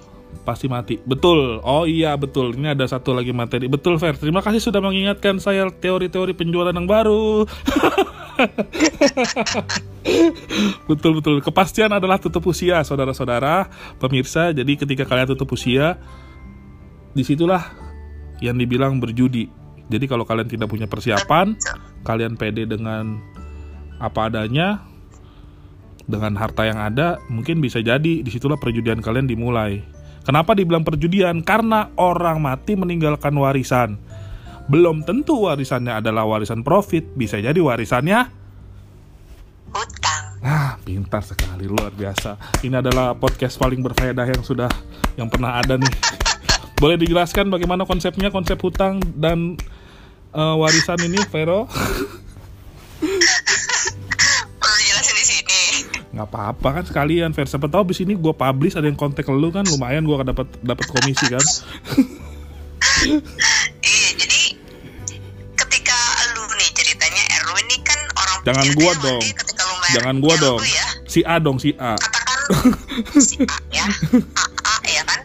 Speaker 1: pasti mati. Betul. Oh iya betul. Ini ada satu lagi materi. Betul Fer. Terima kasih sudah mengingatkan saya teori-teori penjualan yang baru. Betul betul. Kepastian adalah tutup usia saudara-saudara. Pemirsa jadi ketika kalian tutup usia di situlah yang dibilang berjudi. Jadi kalau kalian tidak punya persiapan kalian pede dengan apa adanya dengan harta yang ada mungkin bisa jadi di situlah perjudian kalian dimulai kenapa dibilang perjudian karena orang mati meninggalkan warisan belum tentu warisannya adalah warisan profit, bisa jadi warisannya
Speaker 2: hutang.
Speaker 1: Ah, pintar sekali, luar biasa. Ini adalah podcast paling berfaedah yang sudah yang pernah ada nih. Boleh dijelaskan bagaimana konsepnya, konsep hutang dan uh, warisan ini, Vero? nggak apa-apa kan sekalian Ver siapa tahu abis ini gue publish ada yang kontak lu kan lumayan gue akan dapat dapat komisi kan Jangan gua dong. Jangan gua dong. Ya, si A dong si A.
Speaker 2: Katakan si A ya. A, A ya kan?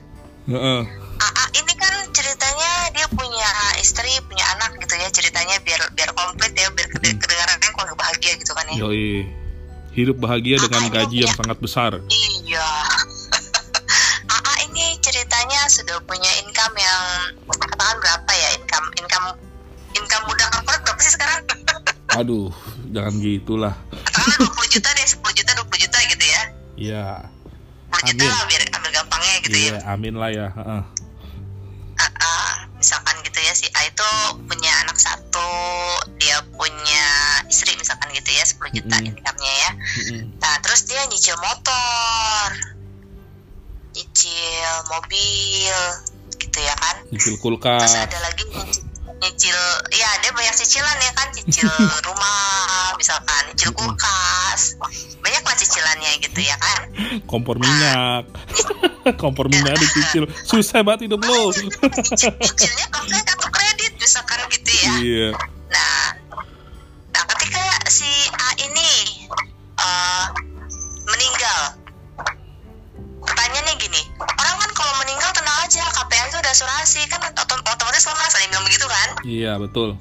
Speaker 2: Heeh. A, A ini kan ceritanya dia punya istri, punya anak gitu ya ceritanya biar biar komplit ya biar kedengarannya keluarga bahagia gitu kan ya.
Speaker 1: Yoi. Hidup bahagia dengan gaji yang sangat besar.
Speaker 2: Iya. AA ini ceritanya sudah punya income yang katakan berapa ya income income income muda korporat berapa sih sekarang?
Speaker 1: Aduh, jangan gitulah
Speaker 2: taruhlah 20 juta deh 10 juta 20 juta gitu ya
Speaker 1: Iya.
Speaker 2: 10 juta lah biar ambil gampangnya gitu ya
Speaker 1: Iya, amin lah ya. Heeh.
Speaker 2: Ah, ah, misalkan gitu ya si A itu punya anak satu dia punya istri misalkan gitu ya 10 juta
Speaker 1: Mm-mm.
Speaker 2: income-nya ya Nah terus dia nyicil motor nyicil mobil gitu ya kan?
Speaker 1: Nyicil
Speaker 2: terus
Speaker 1: kulkas.
Speaker 2: ada lagi nyicil, nyicil ya dia banyak cicilan ya kan? Cicil rumah misalkan cicil kulkas. Banyak lah cicilannya gitu ya kan?
Speaker 1: Kompor minyak. Kompor minyak dicicil. Susah banget hidup lo.
Speaker 2: Nyicil- nyicilnya pakai kartu kredit misalkan gitu ya.
Speaker 1: Iya
Speaker 2: asuransi kan otom- otomatis lemas, ada yang bilang begitu kan?
Speaker 1: iya betul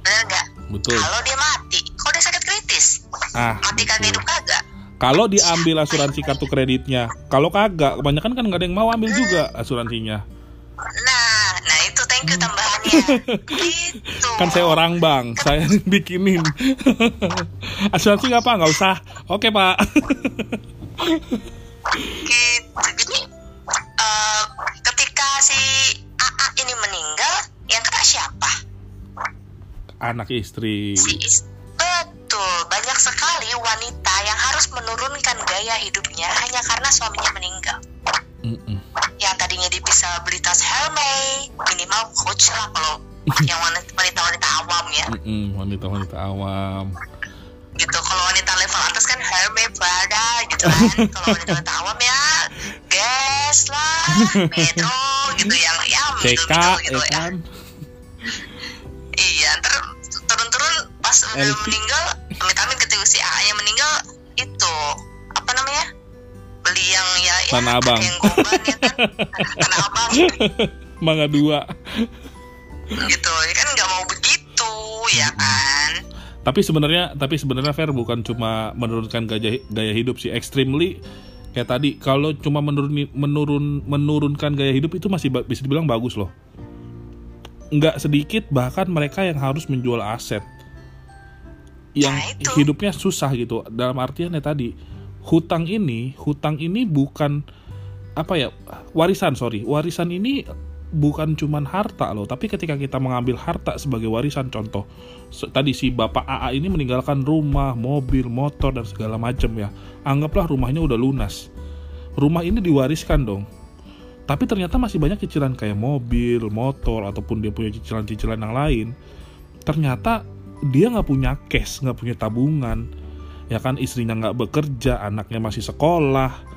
Speaker 2: Bener nggak?
Speaker 1: betul
Speaker 2: Kalau dia mati, kalau dia sakit kritis,
Speaker 1: ah
Speaker 2: mati kagak hidup kagak?
Speaker 1: kalau diambil asuransi kartu kreditnya kalau kagak kebanyakan kan nggak ada yang mau ambil juga asuransinya
Speaker 2: Nah, nah itu thank you tambahannya. gitu.
Speaker 1: kan saya orang bang saya bikinin asuransi nggak apa nggak usah oke pak
Speaker 2: gitu jadi si AA ini meninggal yang kena siapa?
Speaker 1: Anak istri.
Speaker 2: Si is- betul banyak sekali wanita yang harus menurunkan gaya hidupnya hanya karena suaminya meninggal.
Speaker 1: Mm-mm.
Speaker 2: yang tadinya dia bisa beli tas Hermes minimal coach lah kalau yang wanita wanita awam ya.
Speaker 1: Mm-mm, wanita-wanita awam
Speaker 2: gitu. Kalau wanita level atas kan Hermes Prada gitu kan. Kalau wanita wanita awam ya Guess lah Metro gitu yang ya
Speaker 1: CK
Speaker 2: middle-middle gitu
Speaker 1: ya.
Speaker 2: ya
Speaker 1: kan?
Speaker 2: Iya ntar turun-turun pas udah
Speaker 1: LP.
Speaker 2: meninggal amit-amit ketika si A nya meninggal itu apa namanya? Beli yang ya ya
Speaker 1: Tanah Abang.
Speaker 2: yang goban ya kan? Tanah abang.
Speaker 1: Mangga dua.
Speaker 2: Gitu ya kan nggak mau
Speaker 1: tapi sebenarnya tapi sebenarnya fair bukan cuma menurunkan gaya gaya hidup sih. Extremely kayak tadi kalau cuma menurun menurun menurunkan gaya hidup itu masih bisa dibilang bagus loh. Nggak sedikit bahkan mereka yang harus menjual aset. Yang
Speaker 2: Nah,
Speaker 1: hidupnya susah gitu. Dalam artian ya tadi hutang ini hutang ini bukan apa ya warisan sorry. Warisan ini bukan cuman harta loh tapi ketika kita mengambil harta sebagai warisan contoh tadi si bapak AA ini meninggalkan rumah mobil motor dan segala macam ya. Anggaplah rumahnya udah lunas. Rumah ini diwariskan dong. Tapi ternyata masih banyak cicilan kayak mobil motor ataupun dia punya cicilan-cicilan yang lain. Ternyata dia nggak punya cash nggak punya tabungan. Ya kan istrinya nggak bekerja anaknya masih sekolah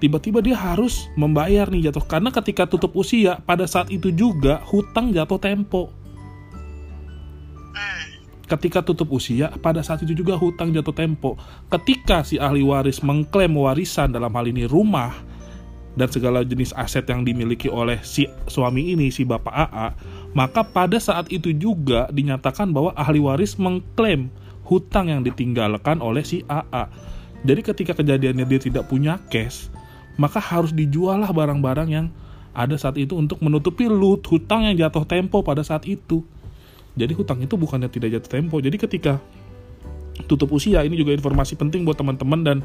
Speaker 1: tiba-tiba dia harus membayar nih jatuh. Karena ketika tutup usia pada saat itu juga hutang jatuh tempo. Ketika tutup usia pada saat itu juga hutang jatuh tempo. Ketika si ahli waris mengklaim warisan dalam hal ini rumah dan segala jenis aset yang dimiliki oleh si suami ini si bapak AA maka pada saat itu juga dinyatakan bahwa ahli waris mengklaim hutang yang ditinggalkan oleh si AA jadi ketika kejadiannya dia tidak punya cash maka harus dijual lah barang-barang yang ada saat itu untuk menutupi lut hutang yang jatuh tempo pada saat itu jadi hutang itu bukannya tidak jatuh tempo. Jadi ketika tutup usia ini juga informasi penting buat teman-teman dan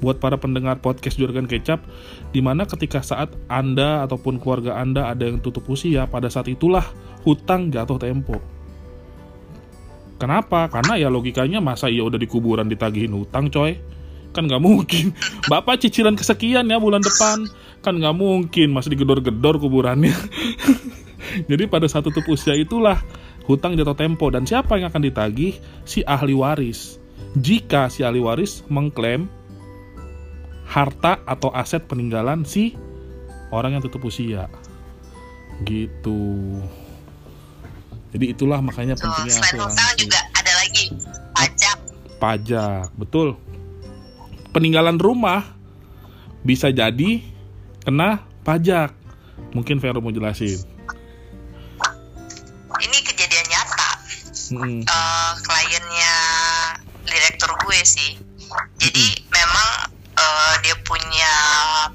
Speaker 1: buat para pendengar podcast Juragan Kecap di mana ketika saat Anda ataupun keluarga Anda ada yang tutup usia pada saat itulah hutang jatuh tempo. Kenapa? Karena ya logikanya masa iya udah di kuburan ditagihin hutang coy kan nggak mungkin. Bapak cicilan kesekian ya bulan depan. Kan nggak mungkin masih digedor-gedor kuburannya. Jadi pada saat tutup usia itulah hutang jatuh tempo. Dan siapa yang akan ditagih? Si ahli waris. Jika si ahli waris mengklaim harta atau aset peninggalan si orang yang tutup usia. Gitu. Jadi itulah makanya pentingnya
Speaker 2: selain hutang juga ada lagi. Pajak.
Speaker 1: Pajak. Betul peninggalan rumah bisa jadi kena pajak mungkin Vero mau jelasin
Speaker 2: ini kejadian nyata
Speaker 1: Mm-mm.
Speaker 2: eh, kliennya direktur gue sih. Jadi memang eh, dia punya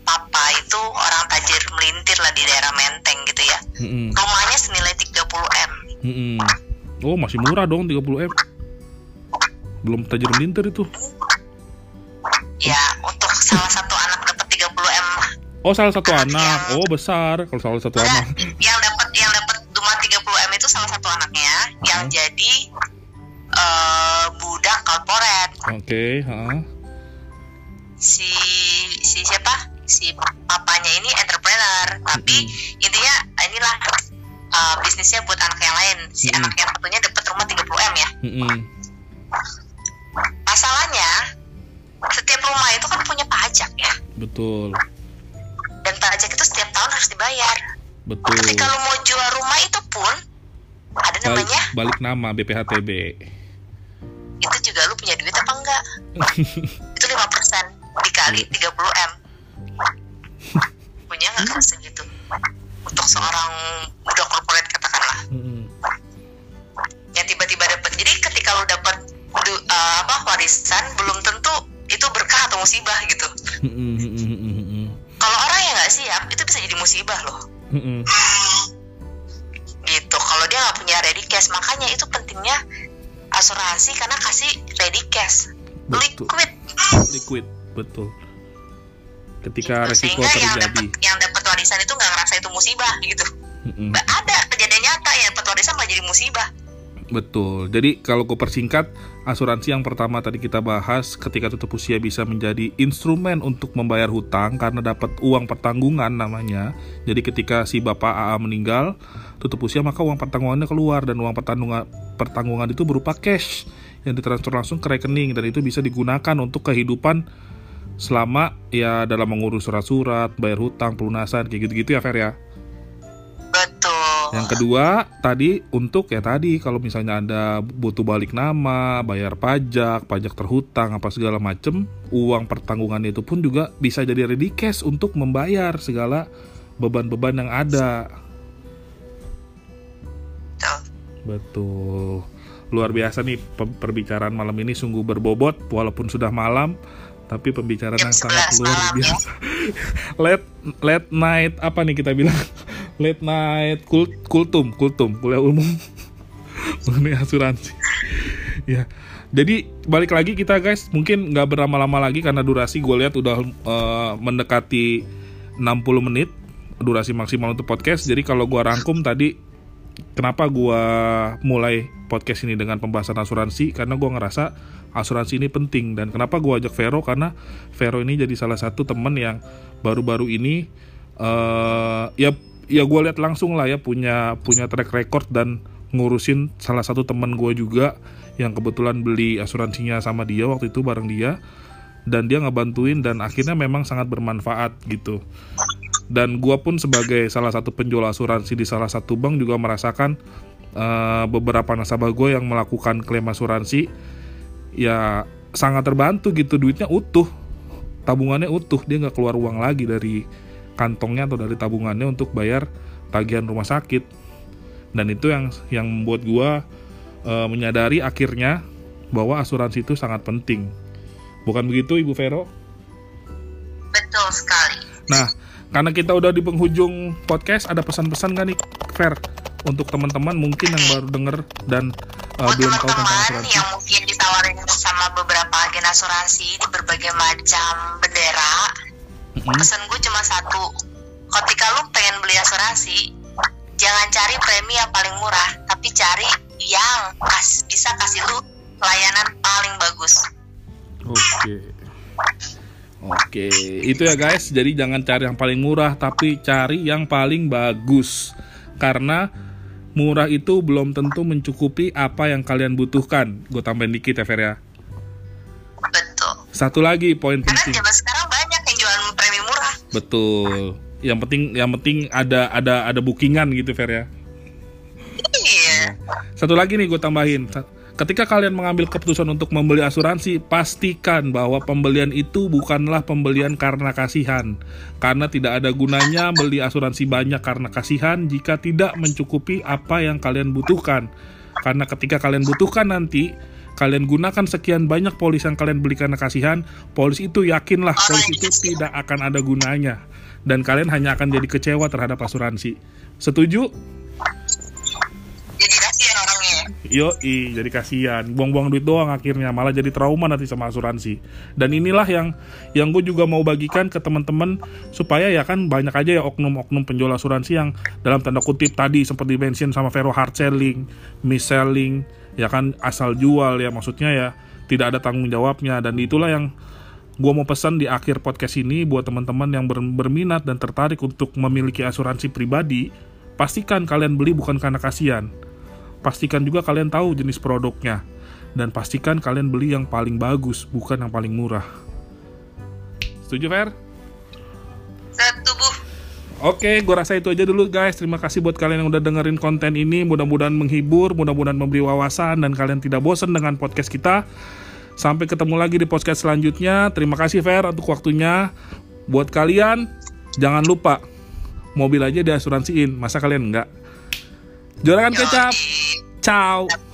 Speaker 2: papa itu orang tajir melintir lah di daerah Menteng gitu ya.
Speaker 1: Mm-mm.
Speaker 2: Rumahnya senilai 30 m.
Speaker 1: Mm-mm. oh masih murah dong 30 m belum tajir melintir itu oh salah satu
Speaker 2: Anak.
Speaker 1: Anak
Speaker 2: yang-
Speaker 1: oh besar. Kalau salah satu
Speaker 2: Enggak,
Speaker 1: anak.
Speaker 2: Yang dapat yang dapat cuma 30 m itu salah satu anaknya yang
Speaker 1: Hmm.
Speaker 2: jadi eh, budak korporat.
Speaker 1: Oke ha.
Speaker 2: si si siapa? Si papanya ini entrepreneur. Tapi
Speaker 1: Mm-mm.
Speaker 2: intinya inilah uh, bisnisnya buat anak yang lain. Si
Speaker 1: Mm-mm.
Speaker 2: anak yang satunya dapat rumah 30 m ya.
Speaker 1: Mm-mm.
Speaker 2: masalahnya setiap rumah itu kan punya pajak ya.
Speaker 1: Betul
Speaker 2: dan pajak itu setiap tahun harus dibayar.
Speaker 1: Betul.
Speaker 2: Ketika lu mau jual rumah itu pun ada
Speaker 1: balik,
Speaker 2: namanya
Speaker 1: balik nama BPHTB
Speaker 2: itu juga lu punya duit apa enggak? Itu 5% dikali 30 m. Punya nggak kan segitu? Untuk seorang budak korporat katakanlah.
Speaker 1: Mm-mm.
Speaker 2: yang tiba-tiba dapat jadi ketika lu dapat uh, apa warisan belum tentu itu berkah atau musibah gitu yang nggak siap itu bisa jadi musibah loh
Speaker 1: mm-mm.
Speaker 2: gitu kalau dia nggak punya ready cash makanya itu pentingnya asuransi karena kasih ready cash
Speaker 1: Betul.
Speaker 2: liquid
Speaker 1: liquid betul ketika
Speaker 2: Gitu.
Speaker 1: resiko
Speaker 2: sehingga yang
Speaker 1: terjadi
Speaker 2: yang dapat warisan itu nggak ngerasa itu musibah gitu. Nggak ada kejadian nyata yang dapat warisan malah jadi musibah
Speaker 1: Betul. Jadi kalau gue persingkat, asuransi yang pertama tadi kita bahas ketika tutup usia bisa menjadi instrumen untuk membayar hutang karena dapat uang pertanggungan namanya. Jadi ketika si bapak AA meninggal, tutup usia maka uang pertanggungannya keluar dan uang pertanggungan pertanggungan itu berupa cash yang ditransfer langsung ke rekening dan itu bisa digunakan untuk kehidupan selama ya dalam mengurus surat-surat, bayar hutang, pelunasan kayak gitu-gitu ya Fer ya. Yang kedua, tadi untuk ya tadi kalau misalnya ada butuh balik nama, bayar pajak, pajak terhutang apa segala macem, uang pertanggungan itu pun juga bisa jadi ready cash untuk membayar segala beban-beban yang ada.
Speaker 2: betul
Speaker 1: Betul. Luar biasa nih pe- perbicaraan malam ini sungguh berbobot walaupun sudah malam, tapi pembicaraan yang sangat
Speaker 2: 11
Speaker 1: luar biasa. late late night apa nih kita bilang? Late night kul kultum, kultum, kuliah umum mengenai asuransi. ya. Jadi balik lagi kita guys, mungkin nggak berlama-lama lagi karena durasi gue lihat udah eh, mendekati 60 menit durasi maksimal untuk podcast. Jadi kalau gua rangkum tadi kenapa gua mulai podcast ini dengan pembahasan asuransi karena gua ngerasa asuransi ini penting dan kenapa gua ajak Vero karena Vero ini jadi salah satu teman yang baru-baru ini eh ya ya gue lihat langsung lah ya punya punya track record dan ngurusin salah satu teman gua juga yang kebetulan beli asuransinya sama dia waktu itu bareng dia. Dan dia ngebantuin dan akhirnya memang sangat bermanfaat gitu. Dan gua pun sebagai salah satu penjual asuransi di salah satu bank juga merasakan eh, beberapa nasabah gue yang melakukan klaim asuransi ya sangat terbantu gitu. Duitnya utuh. Tabungannya utuh. Dia nggak keluar uang lagi dari kantongnya atau dari tabungannya untuk bayar tagihan rumah sakit dan itu yang yang membuat gua eh, menyadari akhirnya bahwa asuransi itu sangat penting bukan begitu ibu Vero?
Speaker 2: betul sekali
Speaker 1: Nah, karena kita udah di penghujung podcast, ada pesan-pesan gak nih, Fer? Untuk teman-teman mungkin yang baru denger dan uh, belum tahu tentang asuransi.
Speaker 2: yang mungkin ditawarin sama beberapa agen asuransi di berbagai macam bendera. Pesan gue cuma satu ketika lu pengen beli asuransi jangan cari premi yang paling murah tapi cari yang kas, bisa kasih lu layanan paling bagus
Speaker 1: Oke. Oke, itu ya guys. Jadi jangan cari yang paling murah, tapi cari yang paling bagus. Karena murah itu belum tentu mencukupi apa yang kalian butuhkan. Gue tambahin dikit ya, Fer ya.
Speaker 2: betul
Speaker 1: Satu lagi poin
Speaker 2: karena
Speaker 1: penting.
Speaker 2: zaman sekarang
Speaker 1: Betul. Yang penting yang penting ada ada ada bookingan gitu, Fer ya.
Speaker 2: iya
Speaker 1: Satu lagi nih gue tambahin. Ketika kalian mengambil keputusan untuk membeli asuransi, pastikan bahwa pembelian itu bukanlah pembelian karena kasihan. Karena tidak ada gunanya beli asuransi banyak karena kasihan jika tidak mencukupi apa yang kalian butuhkan. Karena ketika kalian butuhkan nanti, kalian gunakan sekian banyak polis yang kalian beli karena kasihan, polis itu yakinlah polis itu tidak akan ada gunanya. Dan kalian hanya akan jadi kecewa terhadap asuransi. Setuju?
Speaker 2: jadi kasihan orangnya
Speaker 1: Yo, jadi kasihan, buang-buang duit doang akhirnya, malah jadi trauma nanti sama asuransi. Dan inilah yang yang gue juga mau bagikan ke teman-teman supaya ya kan banyak aja ya oknum-oknum penjual asuransi yang dalam tanda kutip tadi seperti mention sama Vero hard selling, mis-selling, ya kan asal jual ya maksudnya ya tidak ada tanggung jawabnya dan itulah yang gue mau pesan di akhir podcast ini buat teman-teman yang ber berminat dan tertarik untuk memiliki asuransi pribadi, pastikan kalian beli bukan karena kasihan Pastikan juga kalian tahu jenis produknya. Dan pastikan kalian beli yang paling bagus, bukan yang paling murah. Setuju, Fer?
Speaker 2: Setuju.
Speaker 1: Oke, gue rasa itu aja dulu guys. Terima kasih buat kalian yang udah dengerin konten ini. Mudah-mudahan menghibur, mudah-mudahan memberi wawasan, dan kalian tidak bosan dengan podcast kita. Sampai ketemu lagi di podcast selanjutnya. Terima kasih Fer untuk waktunya. Buat kalian, jangan lupa mobil aja diasuransiin. Masa kalian enggak? Juragan kecap. Ciao.